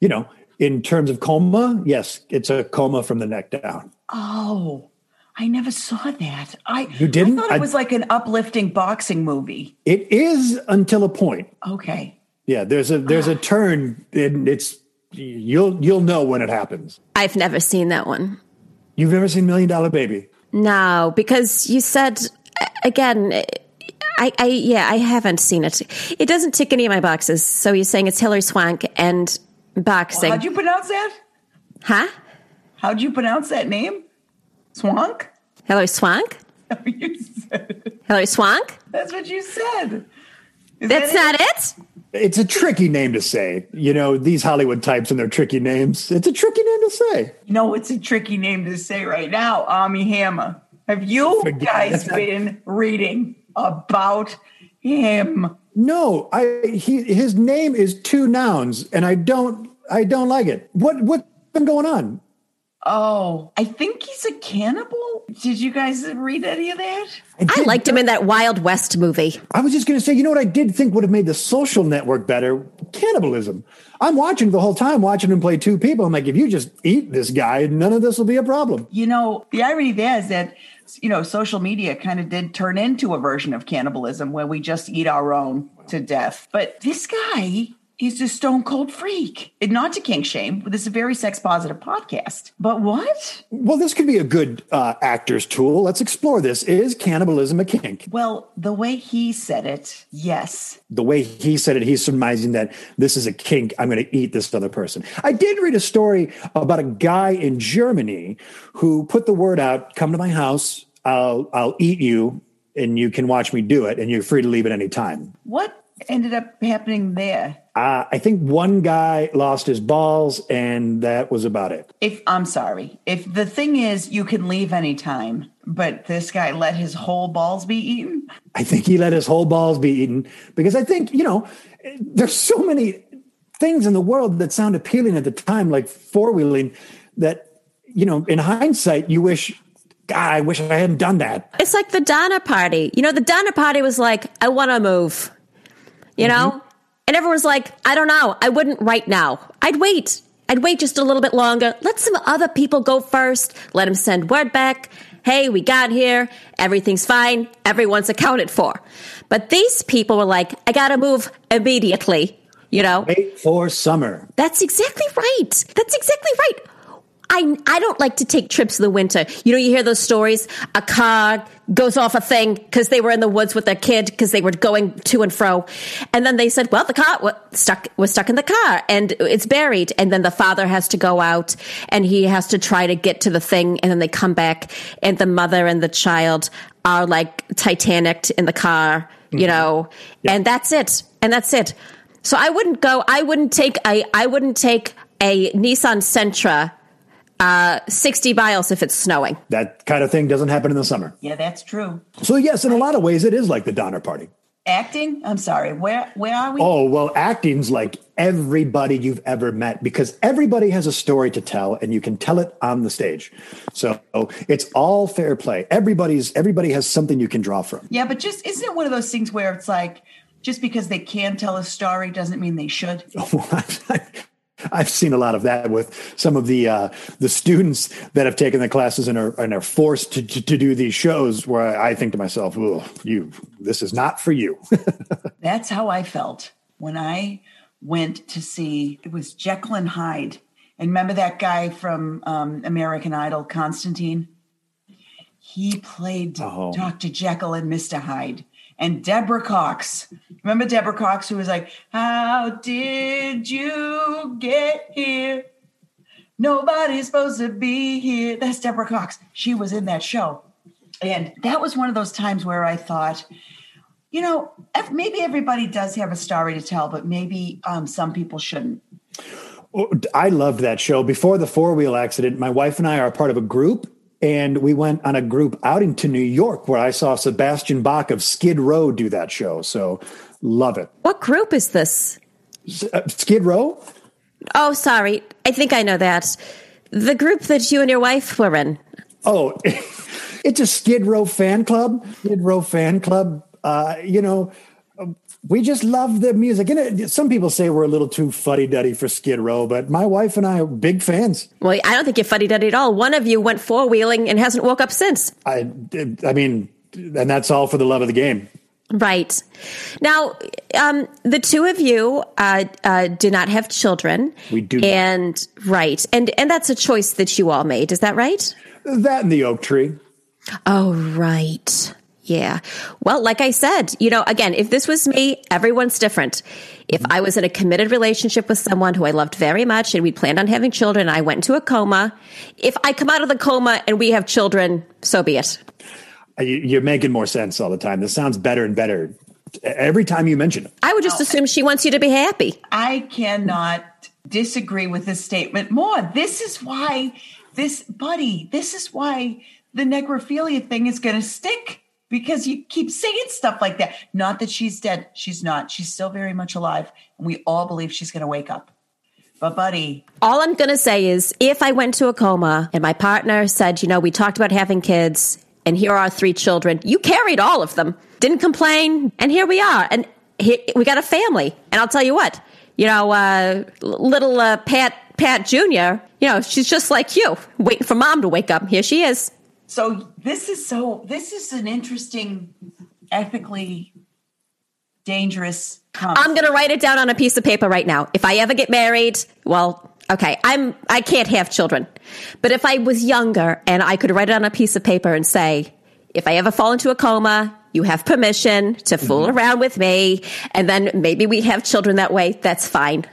you know, in terms of coma, yes, it's a coma from the neck down. Oh, I never saw that. I You didn't? I thought it I- was like an uplifting boxing movie. It is until a point. Okay. Yeah, there's a there's a turn, and it's you'll you'll know when it happens. I've never seen that one. You've never seen Million Dollar Baby? No, because you said again. I, I yeah, I haven't seen it. It doesn't tick any of my boxes. So you're saying it's Hilary Swank and boxing, How'd you pronounce that? huh? How'd you pronounce that name? Swank? Hilary Swank, You said- Hilary Swank. That's what you said. Is That's that not it. It's a tricky name to say. You know, these Hollywood types and their tricky names. It's a tricky name to say. You know, it's a tricky name to say right now, Armie Hammer. Have you Forget guys it. been reading about him? No, I he his name is two nouns, and I don't I don't like it. What what's been going on? Oh, I think he's a cannibal. Did you guys read any of that? I did- liked him in that Wild West movie. I was just going to say, you know what I did think would have made the social network better? Cannibalism. I'm watching the whole time, watching him play two people. I'm like, if you just eat this guy, none of this will be a problem. You know, the irony there is that, you know, social media kind of did turn into a version of cannibalism where we just eat our own to death. But this guy is a stone cold freak. And not to kink shame, this is a very sex positive podcast. But what? Well, this could be a good uh, actor's tool. Let's explore this. Is cannibalism a kink? Well, the way he said it, yes. the way he said it, he's surmising that this is a kink. I'm going to eat this other person. I did read a story about a guy in Germany who put the word out, come to my house, I'll, I'll eat you and you can watch me do it and you're free to leave at any time. What ended up happening there? Uh, I think one guy lost his balls and that was about it. If I'm sorry, if the thing is you can leave anytime, but this guy let his whole balls be eaten, I think he let his whole balls be eaten because I think, you know, there's so many things in the world that sound appealing at the time, like four wheeling, that, you know, in hindsight, you wish, God, I wish I hadn't done that. It's like the Donner Party. You know, the Donner Party was like, I want to move. You mm-hmm. know? And everyone's like, I don't know. I wouldn't right now. I'd wait. I'd wait just a little bit longer. Let some other people go first. Let them send word back. Hey, we got here. Everything's fine. Everyone's accounted for. But these people were like, I got to move immediately. You know? Wait for summer. That's exactly right. That's exactly right. I, I don't like to take trips in the winter. You know, you hear those stories. A car goes off a thing because they were in the woods with their kid because they were going to and fro, and then they said, "Well, the car was stuck was stuck in the car and it's buried." And then the father has to go out and he has to try to get to the thing, and then they come back, and the mother and the child are like Titanic in the car, you mm-hmm. know, and that's it, and that's it. So I wouldn't go. I wouldn't take a. I wouldn't take a Nissan Sentra uh, 60 miles if it's snowing. That kind of thing doesn't happen in the summer. yeah, that's true. So, yes, in a lot of ways, it is like the Donner Party. Acting? I'm sorry. Where where are we? Oh, well, acting's like everybody you've ever met because everybody has a story to tell and you can tell it on the stage. So it's all fair play. Everybody's everybody has something you can draw from. Yeah, but just isn't it one of those things where it's like just because they can tell a story doesn't mean they should? I've seen a lot of that with some of the uh, the students that have taken the classes and are and are forced to, to, to do these shows. Where I think to myself, "Oh, you, this is not for you." That's how I felt when I went to see it was Jekyll and Hyde. And remember that guy from um, American Idol, Constantine? He played Oh. Dr. Jekyll and Mr. Hyde. And Deborah Cox. Remember Deborah Cox, who was like, How did you get here? Nobody's supposed to be here. That's Deborah Cox. She was in that show. And that was one of those times where I thought, you know, maybe everybody does have a story to tell, but maybe um, some people shouldn't. Oh, I loved that show. Before the four wheel accident, my wife and I are part of a group, and we went on a group outing to New York where I saw Sebastian Bach of Skid Row do that show. So love it. What group is this? Uh, Skid Row? Oh, sorry. I think I know that. The group that you and your wife were in. Oh, it's a Skid Row fan club. Skid Row fan club. Uh, you know, We just love the music. And it, some people say we're a little too fuddy duddy for Skid Row, but my wife and I are big fans. Well, I don't think you're fuddy duddy at all. One of you went four wheeling and hasn't woke up since. I, I mean, and that's all for the love of the game. Right. Now, um, the two of you uh, uh, do not have children. We do not. And right. And and that's a choice that you all made. Is that right? That and the oak tree. Oh, right. Yeah. Well, like I said, you know, again, if this was me, everyone's different. If I was in a committed relationship with someone who I loved very much and we planned on having children, and I went into a coma, if I come out of the coma and we have children, so be it. Uh, you- You're making more sense all the time. This sounds better and better every time you mention it. I would just assume she wants you to be happy. I cannot disagree with this statement more. This is why this buddy, this is why the necrophilia thing is going to stick because you keep saying stuff like that. Not that she's dead. She's not. She's still very much alive. And we all believe she's going to wake up. But buddy, All I'm going to say is if I went to a coma and my partner said, you know, we talked about having kids and here are three children, you carried all of them, didn't complain, and here we are. And here, we got a family. And I'll tell you what, you know, uh, little uh, Pat, Pat Jr., you know, she's just like you, waiting for mom to wake up. Here she is. So this is so this is an interesting ethically dangerous comment. I'm going to write it down on a piece of paper right now. If I ever get married, well, okay, I'm I can't have children. But if I was younger and I could write it on a piece of paper and say, if I ever fall into a coma, you have permission to fool mm-hmm. around with me and then maybe we have children that way, that's fine.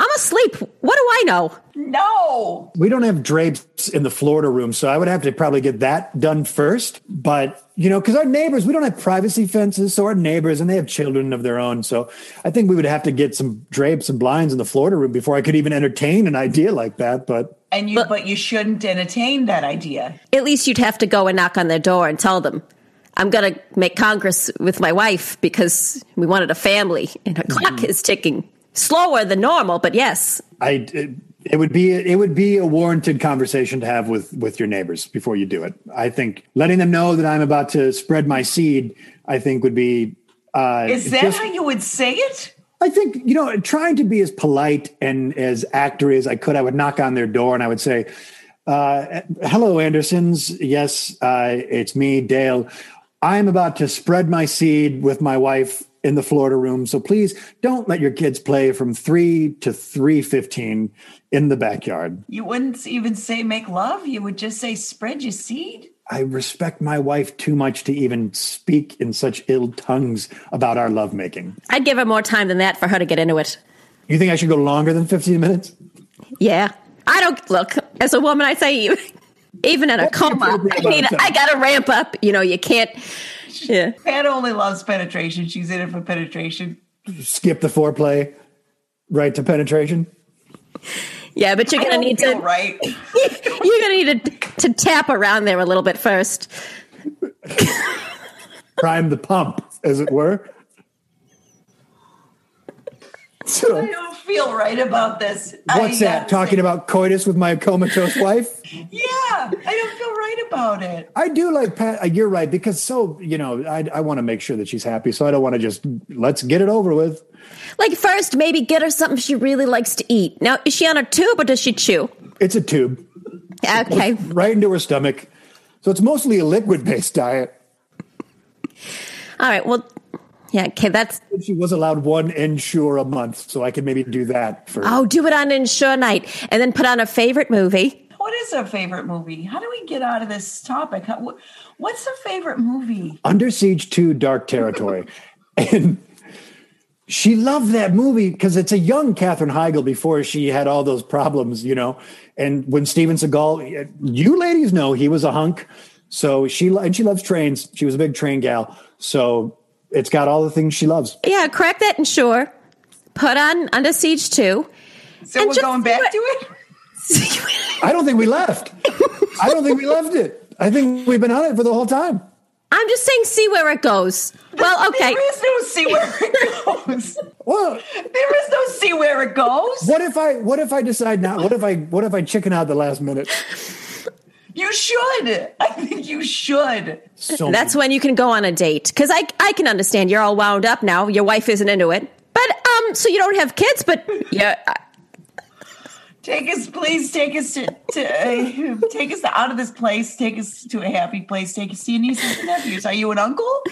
I'm asleep. What do I know? no. We don't have drapes in the Florida room, so I would have to probably get that done first. But, you know, because our neighbors, we don't have privacy fences, so our neighbors, and they have children of their own. So I think we would have to get some drapes and blinds in the Florida room before I could even entertain an idea like that. But And you but you shouldn't entertain that idea. At least you'd have to go and knock on their door and tell them, I'm going to make Congress with my wife because we wanted a family and her clock mm-hmm. is ticking slower than normal, but yes. I, it, it would be it would be a warranted conversation to have with with your neighbors before you do it. I think letting them know that I'm about to spread my seed, I think would be. Uh, Is that just- how you would say it? I think, you know, trying to be as polite and as actory as I could, I would knock on their door and I would say, uh, hello, Andersons. Yes, uh, it's me, Dale. I'm about to spread my seed with my wife in the Florida room. So please don't let your kids play from three to three fifteen in the backyard. You wouldn't even say make love. You would just say spread your seed. I respect my wife too much to even speak in such ill tongues about our lovemaking. I'd give her more time than that for her to get into it. You think I should go longer than 15 minutes? Yeah. I don't look as a woman. I say even, even in a What's coma, I need. amount I got to ramp up. You know, you can't. Yeah. Pat only loves penetration. She's in it for penetration. Skip the foreplay, right to penetration. Yeah, but you're gonna need to. right. You're gonna need to to tap around there a little bit first. prime the pump, as it were. I don't feel right about this. what's I that? Talking say- about coitus with my comatose wife? Yeah, I don't feel right about it. I do like Pat. uh, You're right because so you know I I want to make sure that she's happy, so I don't want to just let's get it over with. Like first, maybe get her something she really likes to eat. Now, is she on a tube or does she chew? It's a tube Okay. right into her stomach, so it's mostly a liquid based diet. All right. Well, yeah. Okay. That's. She was allowed one Ensure a month, so I could maybe do that for. Oh, do it on Ensure Night, and then put on a favorite movie. What is a favorite movie? How do we get out of this topic? How- What's a favorite movie? Under Siege 2 Dark Territory. and she loved that movie because it's a young Katherine Heigl before she had all those problems, you know. And when Steven Seagal, you ladies know he was a hunk. So she, and she loves trains. She was a big train gal. So it's got all the things she loves. Yeah, crack that and sure. Put on Under Siege two. So we're just going back what- to it? I don't think we left. I don't think we left it. I think we've been on it for the whole time. I'm just saying, see where it goes. Well, okay. There is no see where it goes. Well, There is no see where it goes. what if I, what if I decide not, what if I, what if I chicken out the last minute? You should. I think you should. So That's when you can go on a date. Because I, I can understand you're all wound up now. Your wife isn't into it. But, um, so you don't have kids, but yeah. Take us, please. Take us to, to uh, take us out of this place. Take us to a happy place. Take us to your nieces and nephews. Are you an uncle?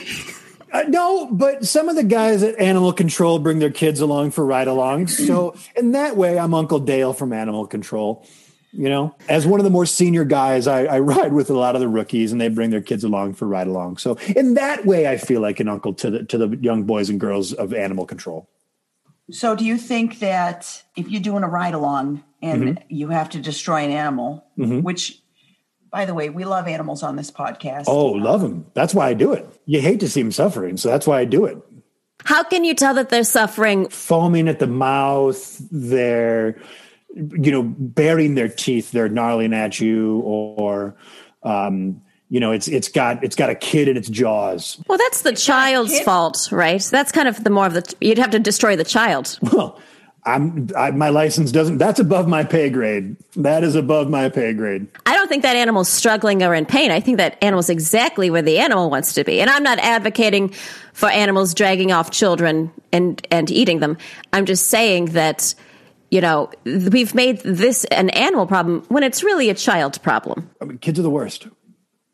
Uh, no, but some of the guys at Animal Control bring their kids along for ride-alongs. So in that way, I'm Uncle Dale from Animal Control. You know, as one of the more senior guys, I, I ride with a lot of the rookies, and they bring their kids along for ride-along. So in that way, I feel like an uncle to the to the young boys and girls of Animal Control. So, do you think that if you're doing a ride along and mm-hmm. you have to destroy an animal, mm-hmm. which, by the way, we love animals on this podcast. Oh, love them. That's why I do it. You hate to see them suffering, so that's why I do it. How can you tell that they're suffering? Foaming at the mouth, they're you know baring their teeth, they're gnarling at you, or um, you know it's it's got it's got a kid in its jaws. Well, that's the child's fault, right? That's kind of the more of the, you'd have to destroy the child. Well, I'm I, my license doesn't. That's above my pay grade. That is above my pay grade. I don't think that animal's struggling or in pain. I think that animal's exactly where the animal wants to be. And I'm not advocating for animals dragging off children and, and eating them. I'm just saying that, you know, we've made this an animal problem when it's really a child problem. I mean, kids are the worst.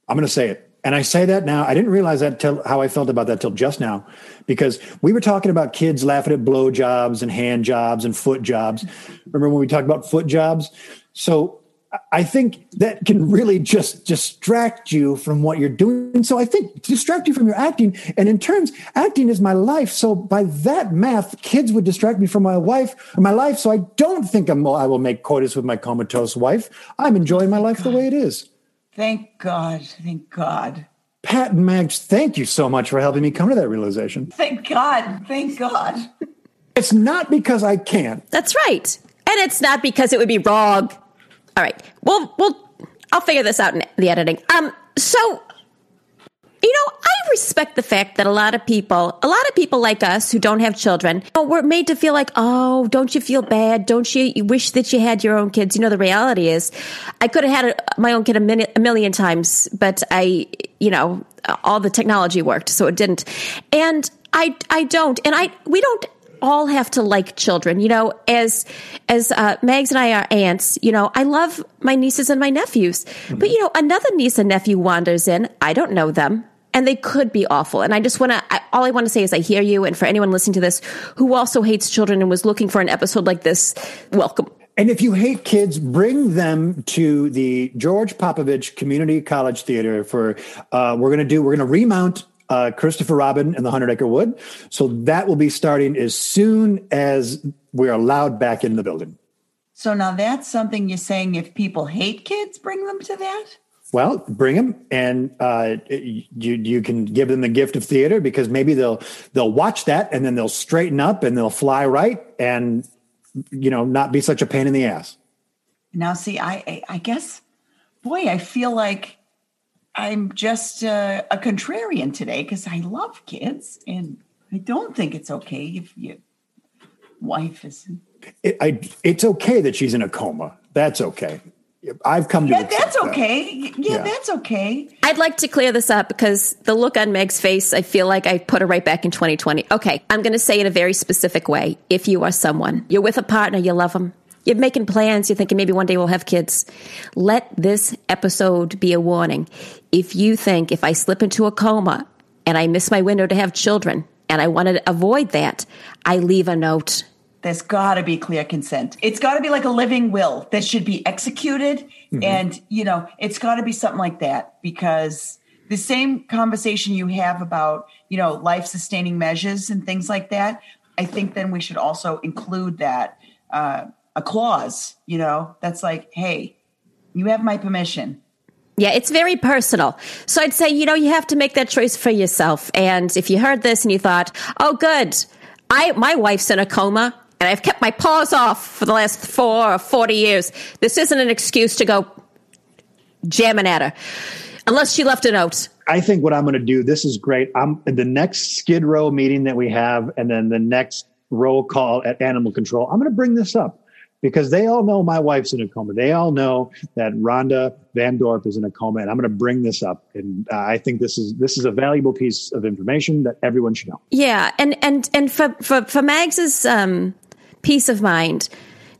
I'm going to say it. And I say that now. I didn't realize that till how I felt about that till just now, because we were talking about kids laughing at blow jobs and hand jobs and foot jobs. Remember when we talked about foot jobs? So I- I think that can really just distract you from what you're doing. So I think distract you from your acting. And in terms, acting is my life. So by that math, kids would distract me from my wife or my life. So I don't think I'm, I will make coitus with my comatose wife. I'm enjoying my life the way it is. Thank God. Thank God. Pat and Mags, thank you so much for helping me come to that realization. Thank God. Thank God. It's not because I can't. That's right. And it's not because it would be wrong. All right. Well, we'll, I'll figure this out in the editing. Um, so, you know, I respect the fact that a lot of people, a lot of people like us who don't have children, we're made to feel like, oh, don't you feel bad? Don't you, you wish that you had your own kids? You know, the reality is, I could have had a, my own kid a, minute, a million times, but I, you know, all the technology worked, so it didn't. And I, I don't, and I, we don't all have to like children. You know, as as uh, Mags and I are aunts, you know, I love my nieces and my nephews. But you know, another niece and nephew wanders in. I don't know them. And they could be awful. And I just want to, all I want to say is I hear you. And for anyone listening to this who also hates children and was looking for an episode like this, welcome. And if you hate kids, bring them to the George Popovich Community College Theater for, uh, we're going to do, we're going to remount uh, Christopher Robin and the Hundred Acre Wood. So that will be starting as soon as we're allowed back in the building. So now that's something you're saying if people hate kids, bring them to that? Well, bring them, and uh, you you can give them the gift of theater because maybe they'll they'll watch that and then they'll straighten up and they'll fly right and you know not be such a pain in the ass. Now, see, I, I, I guess, boy, I feel like I'm just uh, a contrarian today because I love kids and I don't think it's okay if your wife is. It, I, it's okay that she's in a coma. That's okay. I've come to Yeah, accept that's that. okay. Yeah, Yeah. that's okay. I'd like to clear this up because the look on Meg's face, I feel like I put her right back in 2020. Okay, I'm going to say in a very specific way. If you are someone, you're with a partner, you love them, you're making plans, you're thinking maybe one day we'll have kids, let this episode be a warning. If you think if I slip into a coma and I miss my window to have children and I want to avoid that, I leave a note. There's got to be clear consent. It's got to be like a living will that should be executed. And, you know, it's got to be something like that because the same conversation you have about, you know, life sustaining measures and things like that, I think then we should also include that uh, a clause, you know, that's like, hey, you have my permission. Yeah, it's very personal. So I'd say, you know, you have to make that choice for yourself. And if you heard this and you thought, oh, good, I, my wife's in a coma and I've kept my paws off for the last four or 40 years, this isn't an excuse to go jamming at her. Unless she left a note. I think what I'm going to do, this is great. I'm the next Skid Row meeting that we have, and then the next roll call at Animal Control. I'm going to bring this up because they all know my wife's in a coma. They all know that Rhonda Van Dorp is in a coma, and I'm going to bring this up. And uh, I think this is this is a valuable piece of information that everyone should know. Yeah, and and and for for, for Mags's um, peace of mind,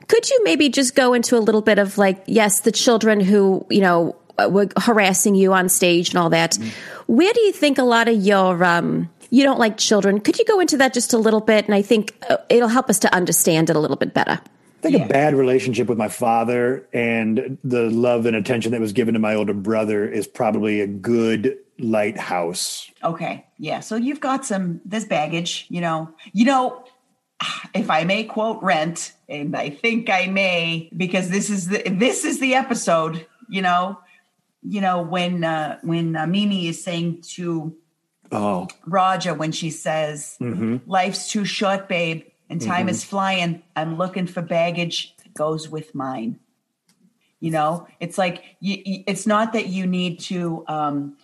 could you maybe just go into a little bit of like, yes, the children who you know were harassing you on stage and all that. Mm-hmm. Where do you think a lot of your um, you don't like children? Could you go into that just a little bit? And I think uh, it'll help us to understand it a little bit better. I think yeah. a bad relationship with my father and the love and attention that was given to my older brother is probably a good lighthouse. Okay. Yeah. So you've got some this baggage, you know. You know, if I may quote Rent, and I think I may, because this is the this is the episode, you know, you know, when uh when uh, Mimi is saying to oh Roger when she says, mm-hmm. Life's too short, babe and time mm-hmm. is flying. I'm looking for baggage that goes with mine. You know, it's like you, it's not that you need to um,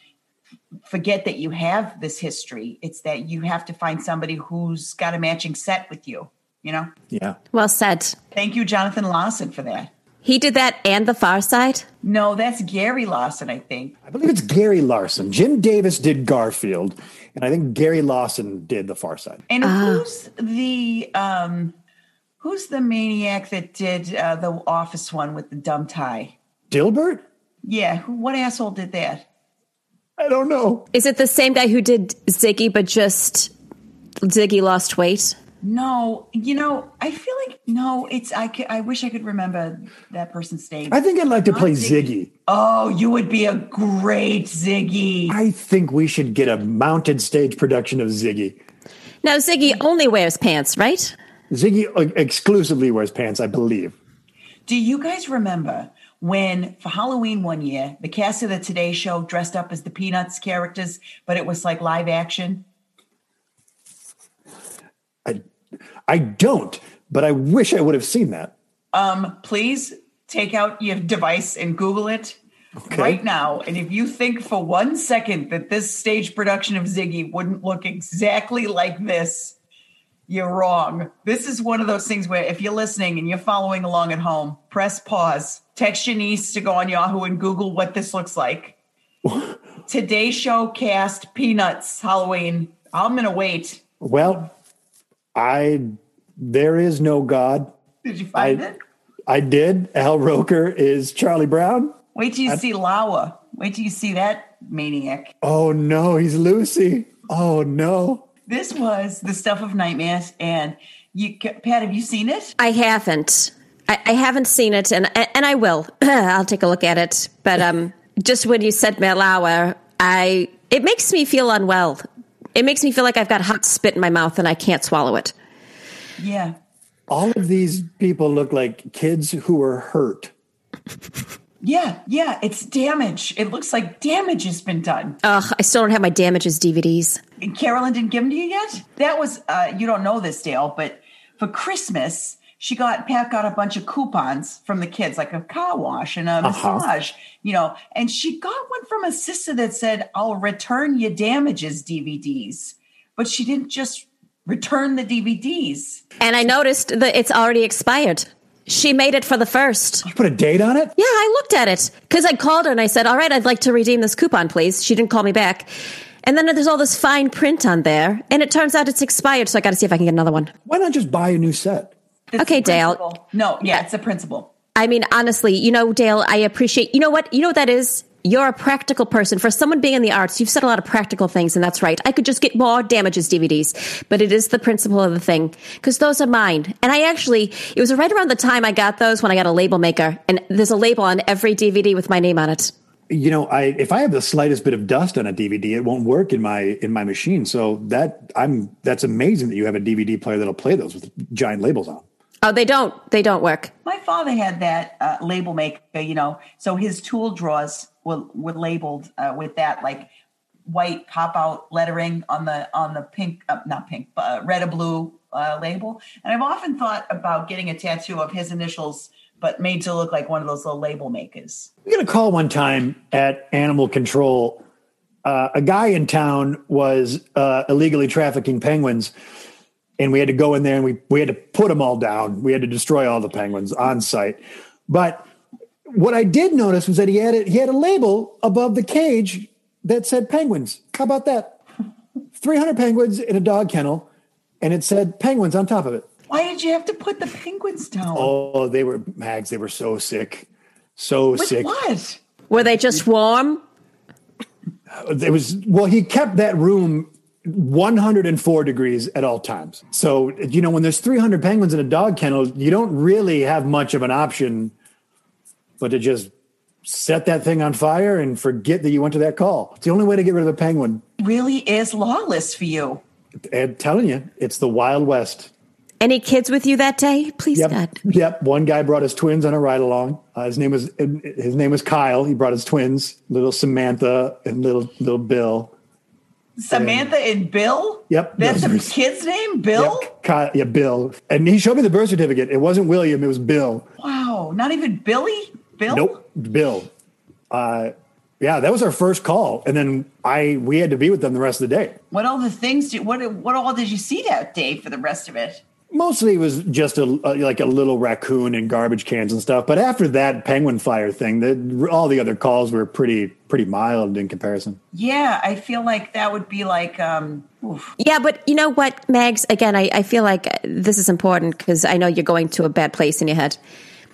forget that you have this history. It's that you have to find somebody who's got a matching set with you. You know. Yeah. Well said. Thank you, Jonathan Larson, for that. He did that and The Far Side? No, that's Gary Larson, I think. I believe it's Gary Larson. Jim Davis did Garfield, and I think Gary Larson did The Far Side. And uh. who's the um who's the maniac that did uh, the office one with the dumb tie? Dilbert? Yeah, who, what asshole did that? I don't know. Is it the same guy who did Ziggy but just Ziggy lost weight? No, you know, I feel like no. It's I. I wish I could remember that person's name. I think I'd like to play Ziggy. Ziggy. Oh, you would be a great Ziggy. I think we should get a mounted stage production of Ziggy. Now, Ziggy only wears pants, right? Ziggy exclusively wears pants, I believe. Do you guys remember when for Halloween one year the cast of the Today Show dressed up as the Peanuts characters, but it was like live action? I I don't, but I wish I would have seen that. Um, please take out your device and Google it okay. right now. And if you think for one second that this stage production of Ziggy wouldn't look exactly like this, you're wrong. This is one of those things where if you're listening and you're following along at home, press pause, text your niece to go on Yahoo and Google what this looks like. Today show cast Peanuts Halloween. I'm gonna wait. Well, I there is no God. Did you find I, it? I did. Al Roker is Charlie Brown. Wait till you I, see Lauer. Wait till you see that maniac. Oh no, he's Lucy. Oh no. This was the stuff of nightmares, and you, Pat, have you seen it? I haven't. I, I haven't seen it, and and I will. I'll take a look at it. But um, just when you said Lauer, I it makes me feel unwell it makes me feel like I've got hot spit in my mouth and I can't swallow it. Yeah. All of these people look like kids who were hurt. Yeah, yeah, it's damage. It looks like damage has been done. Ugh, I still don't have my damages DVDs. Carolyn didn't give them to you yet? That was, uh, you don't know this, Dale, but for Christmas, she got Pat got a bunch of coupons from the kids, like a car wash and a uh-huh. massage, you know. And she got one from a sister that said, "I'll return your damages DVDs," but she didn't just return the DVDs. And I noticed that it's already expired. She made it for the first. You put a date on it? Yeah, I looked at it because I called her and I said, "All right, I'd like to redeem this coupon, please." She didn't call me back. And then there's all this fine print on there, and it turns out it's expired, so I got to see if I can get another one. Why not just buy a new set? Okay, Dale. No, yeah, it's a principle. I mean, honestly, you know, Dale, I appreciate. You know what? You know what that is. You're a practical person. For someone being in the arts, you've said a lot of practical things, and that's right. I could just get more damages DVDs, but it is the principle of the thing because those are mine. And I actually, it was right around the time I got those when I got a label maker, and there's a label on every DVD with my name on it you know i if i have the slightest bit of dust on a dvd it won't work in my in my machine so that i'm that's amazing that you have a dvd player that'll play those with giant labels on Oh, they don't. They don't work. My father had that uh, label maker, you know, so his tool drawers were were labeled uh, with that like white pop out lettering on the on the pink, uh, not pink, uh, red or blue uh, label. And I've often thought about getting a tattoo of his initials, but made to look like one of those little label makers. We got a call one time at Animal Control. Uh, a guy in town was illegally trafficking penguins and we had to go in there and we we had to put them all down. We had to destroy all the penguins on site. But what I did notice was that he had a, he had a label above the cage that said penguins. How about that? 300 penguins in a dog kennel, and it said penguins on top of it. Why did you have to put the penguins down? Oh, they were mags. They were so sick, so With sick. what? Were they just warm? It was well. He kept that room 104 degrees at all times. So you know, when there's 300 penguins in a dog kennel, you don't really have much of an option, but to just set that thing on fire and forget that you went to that call. It's the only way to get rid of a penguin. Really is lawless for you. I'm telling you, it's the Wild West. Any kids with you that day? Please, Yep. God. Yep. One guy brought his twins on a ride along. Uh, his name was his name was Kyle. He brought his twins, little Samantha and little little Bill. Samantha and Bill? Yep, That's the kid's name? Bill? Yep. Yeah, Bill. And he showed me the birth certificate. It wasn't William. It was Bill. Wow. Not even Billy? Bill? Nope, Bill. Uh, yeah, that was our first call, and then I we had to be with them the rest of the day. What all the things did what what all did you see that day for the rest of it? Mostly it was just a, a like a little raccoon and garbage cans and stuff. But after that penguin fire thing, the, all the other calls were pretty pretty mild in comparison. Yeah, I feel like that would be like um oof. Yeah, but you know what, Megs? Again, I, I feel like this is important because I know you're going to a bad place in your head.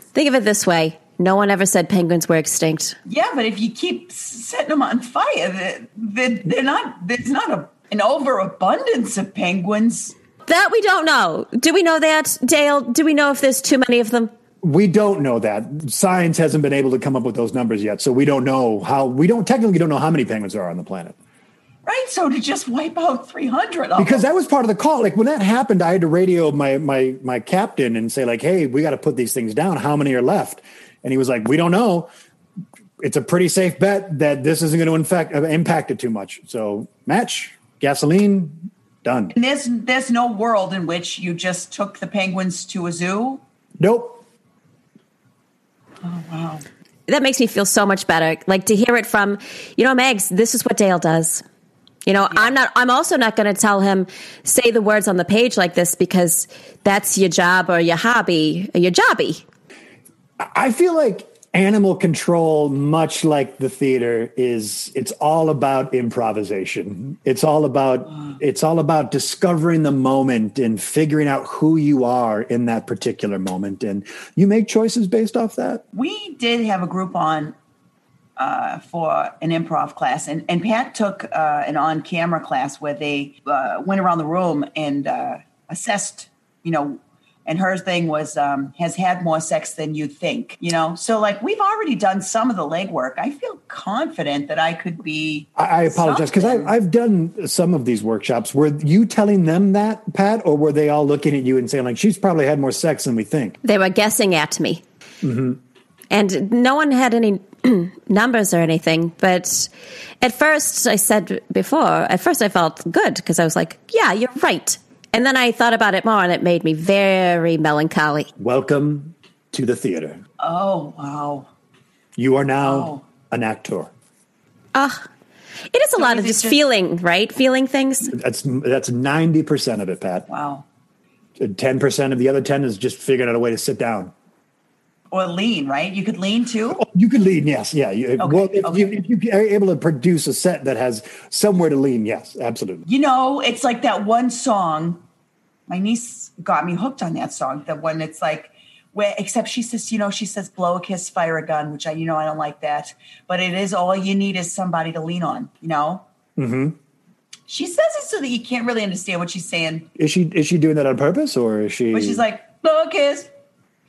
Think of it this way no one ever said penguins were extinct. Yeah, but if you keep setting them on fire, they- they- they're not there's not a, an overabundance of penguins. That we don't know. Do we know that, Dale? Do we know if there's too many of them? We don't know that. Science hasn't been able to come up with those numbers yet, so we don't know how. We don't technically don't know how many penguins there are on the planet. Right? So to just wipe out 300 of because them. that was part of the call. Like when that happened, I had to radio my my my captain and say like, "Hey, we got to put these things down. How many are left?" And he was like, "We don't know. It's a pretty safe bet that this isn't going to infect uh, impact it too much. So match gasoline done. And there's there's no world in which you just took the penguins to a zoo. Nope. Oh wow. That makes me feel so much better. Like to hear it from, you know, Megs, this is what Dale does. You know, I'm not, I'm also not going to tell him, say the words on the page like this because that's your job or your hobby or your jobby. I feel like animal control, much like the theater, is it's all about improvisation. It's all about it's all about discovering the moment and figuring out who you are in that particular moment, and you make choices based off that. We did have a group on uh, for an improv class, and, and Pat took uh, an on camera class where they uh, went around the room and uh, assessed, you know, and her thing was um, has had more sex than you'd think, you know. So like we've already done some of the legwork. I feel confident that I could be. I, I apologize because. I've done some of these workshops. Were you telling them that, Pat, or were they all looking at you and saying like, "She's probably had more sex than we think"? They were guessing at me. And no one had any numbers or anything. But at first, I said before, at first I felt good because I was like, yeah, you're right. And then I thought about it more and it made me very melancholy. Welcome to the theater. Oh wow! You are now Oh. an actor. Ah, it is a lot of just just- feeling, right? Feeling things. That's that's ninety percent of it, Pat. Wow. Ten percent of the other ten is just figuring out a way to sit down. Or lean, right? You could lean too. You could lean, yes, yeah. You, well, if, okay. you, if you are able to produce a set that has somewhere to lean, yes, absolutely. You know, it's like that one song. My niece got me hooked on that song. The one it's like where except she says, you know, she says blow a kiss, fire a gun, which I you know I don't like that. But it is all you need is somebody to lean on, you know? Mm-hmm. She says it so that you can't really understand what she's saying. Is she is she doing that on purpose or is she? But she's like, blow a kiss,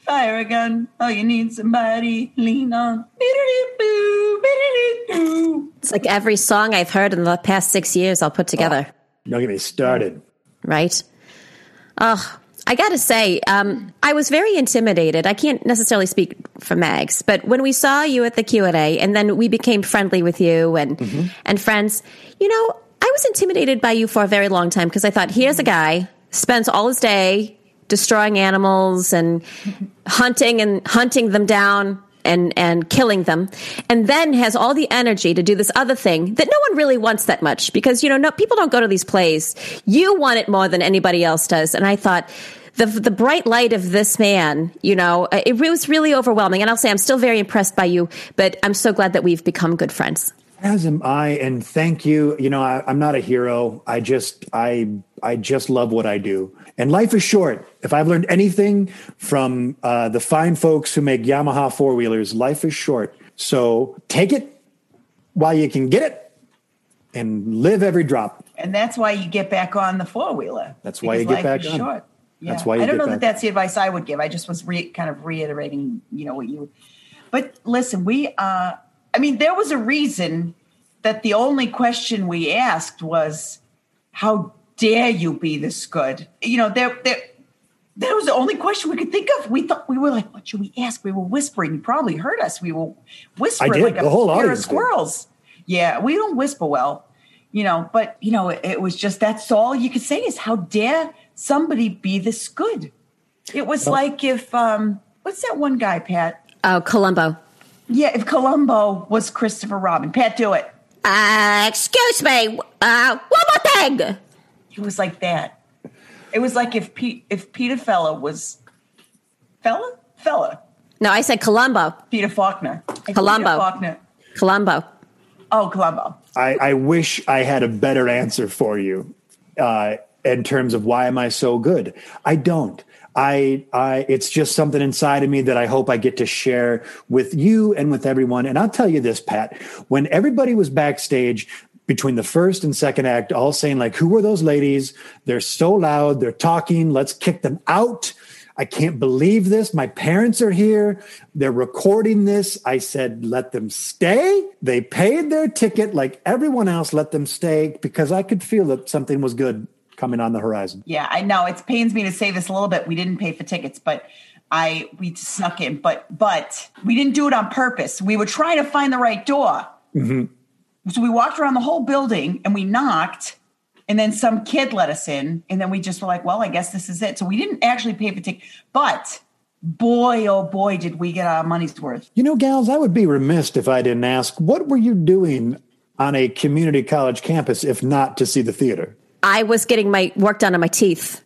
fire a gun. Oh, you need somebody lean on. Biddy-doo-boo, biddy-doo-boo. It's like every song I've heard in the past six years I'll put together, don't get me started. right? Oh, I got to say, um, I was very intimidated. I can't necessarily speak for Mags, but when we saw you at the Q and A, and then we became friendly with you and and friends, you know, I was intimidated by you for a very long time because I thought, here's a guy spends all his day destroying animals and hunting and hunting them down and and killing them, and then has all the energy to do this other thing that no one really wants that much because you know no people don't go to these plays. You want it more than anybody else does, and I thought. The, the bright light of this man, you know, it was really overwhelming. And I'll say I'm still very impressed by you, but I'm so glad that we've become good friends. As am I, and thank you. You know, I, I'm not a hero. I just, I, I just love what I do. And life is short. If I've learned anything from uh, the fine folks who make Yamaha four wheelers, life is short. So take it while you can get it, and live every drop. And that's why you get back on the four wheeler. That's why you get back on. Short. Yeah. That's why you I don't know back that that's the advice I would give. I just was re- kind of reiterating, you know, what you. But listen, we. uh I mean, there was a reason that the only question we asked was, "How dare you be this good?" You know, there, there. That was the only question we could think of. We thought we were like, "What should we ask?" We were whispering. You probably heard us. We were whispering did. like a whole pair of audience did. squirrels. Yeah, we don't whisper well, you know. But you know, it, it was just that's all you could say is, "How dare somebody be this good?" It was like if um, what's that one guy, Pat? Oh, Columbo. Yeah, if Columbo was Christopher Robin, Pat, do it. Uh, excuse me. Uh, one more thing. It was like that. It was like if Pete, if Peter Fella was Fella, Fella, No, I said Columbo. Peter Faulkner, Columbo. Peter Faulkner. Columbo. Oh, Columbo. I, I wish I had a better answer for you uh, in terms of why am I so good. I don't. I, I, it's just something inside of me that I hope I get to share with you and with everyone. And I'll tell you this, Pat, when everybody was backstage between the first and second act, all saying like, who are those ladies? They're so loud. They're talking. Let's kick them out. I can't believe this. My parents are here. They're recording this. I said, let them stay. They paid their ticket like everyone else. Let them stay because I could feel that something was good coming on the horizon. Yeah, I know. It pains me to say this a little bit. We didn't pay for tickets, but I we snuck in, but but we didn't do it on purpose. We were trying to find the right door. Mm-hmm. So we walked around the whole building and we knocked, and then some kid let us in, and then we just were like, "Well, I guess this is it." So we didn't actually pay for tickets, but boy, oh boy, did we get our money's worth. You know, gals, I would be remiss if I didn't ask, what were you doing on a community college campus if not to see the theater? I was getting my work done on my teeth.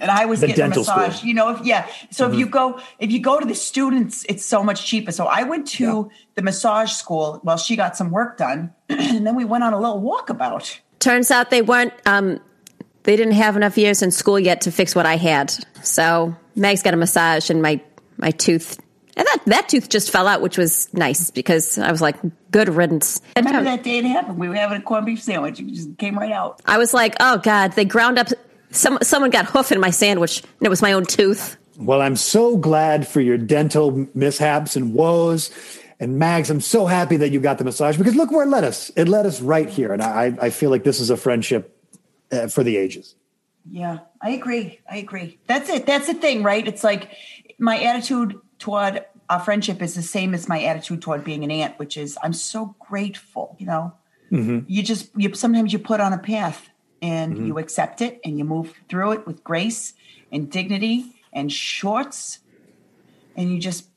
And I was The getting a massage. school. Mm-hmm. You know, if yeah. So if you go if you go to the students, it's so much cheaper. So I went to the massage school while she got some work done, and then we went on a little walkabout. Turns out they weren't. Um, they didn't have enough years in school yet to fix what I had. So Meg's got a massage, and my my tooth, and that that tooth just fell out, which was nice because I was like, good riddance. Remember that day it happened? We were having a corned beef sandwich. It just came right out. I was like, oh god, they ground up. Some someone got hoof in my sandwich, and it was my own tooth. Well, I'm so glad for your dental mishaps and woes. And Mags, I'm so happy that you got the massage because look where it led us. It led us right here. And I, I feel like this is a friendship uh, for the ages. Yeah, I agree. I agree. That's it. That's the thing, right? It's like my attitude toward our friendship is the same as my attitude toward being an aunt, which is I'm so grateful. You know, you just you sometimes you put on a path and mm-hmm. you accept it and you move through it with grace and dignity and shorts, and you just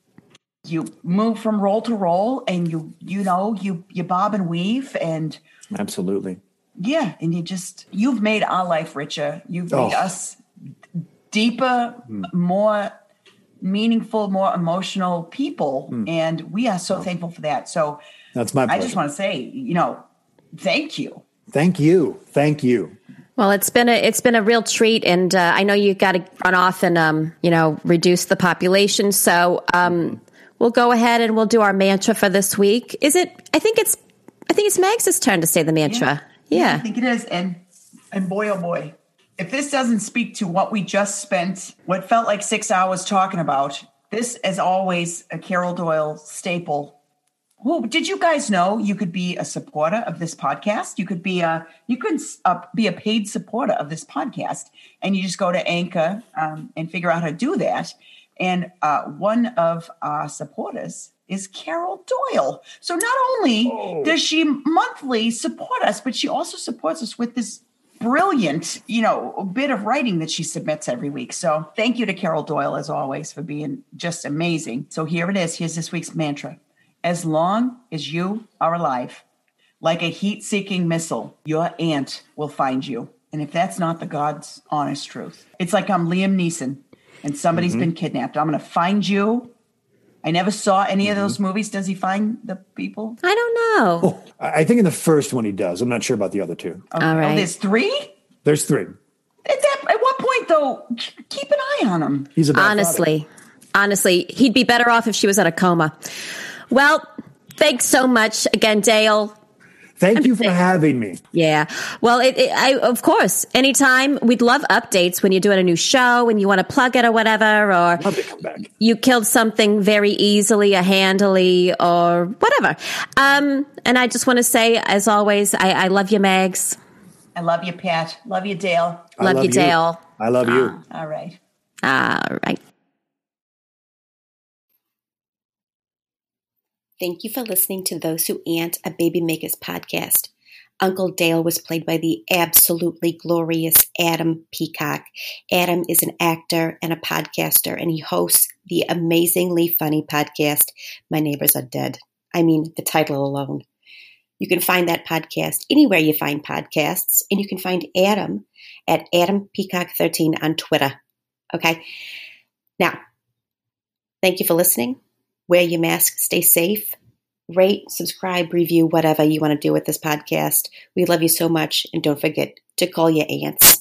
you move from role to role and you you know you you bob and weave and Absolutely. yeah, and you just you've made our life richer. You've made Oh. us deeper, hmm. more meaningful, more emotional people, hmm. and we are so thankful for that. So That's my I just want to say, you know, thank you. Thank you. Thank you. Well, it's been a it's been a real treat, and uh, I know you've got to run off and um, you know reduce the population. So um, we'll go ahead and we'll do our mantra for this week. Is it? I think it's I think it's Mags's turn to say the mantra. Yeah. I Yeah. think it is, and and boy, oh boy, if this doesn't speak to what we just spent, what felt like six hours talking about, this is always a Carol Doyle staple. Well, did you guys know you could be a supporter of this podcast? You could be a you could uh, be a paid supporter of this podcast, and you just go to Anchor um, and figure out how to do that. And uh, one of our supporters is Carol Doyle. So not only does she monthly support us, but she also supports us with this brilliant, you know, bit of writing that she submits every week. So thank you to Carol Doyle as always for being just amazing. So here it is. Here's this week's mantra. As long as you are alive, like a heat-seeking missile, your aunt will find you. And if that's not the God's honest truth, it's like I'm Liam Neeson and somebody's mm-hmm. been kidnapped. I'm going to find you. I never saw any of those mm-hmm. movies. Does he find the people? I don't know. Oh, I I think in the first one he does. I'm not sure about the other two. Okay. All Oh, there's three? There's three. At, that, at what point, though, keep an eye on him. He's a bad father. honestly, honestly, he'd be better off if she was in a coma. Well, thanks so much again, Dale. Thank you for having me. Yeah. Well, it, it, I, of course, anytime we'd love updates when you're doing a new show and you want to plug it or whatever, or Love to come back. you killed something very easily or handily or whatever. Um, and I just want to say, as always, I, I love you, Megs. I love you, Pat. Love you, Dale. I Love you, Dale. I love you. All right. All right. Thank you for listening to Those Who Aunt, a Baby Makers podcast. Uncle Dale was played by the absolutely glorious Adam Peacock. Adam is an actor and a podcaster, and he hosts the amazingly funny podcast, My Neighbors Are Dead. I mean, the title alone. You can find that podcast anywhere you find podcasts, and you can find Adam at Adam Peacock 13 on Twitter. Okay? Now, thank you for listening. Wear your mask, stay safe, rate, subscribe, review, whatever you want to do with this podcast. We love you so much, and don't forget to call your aunts.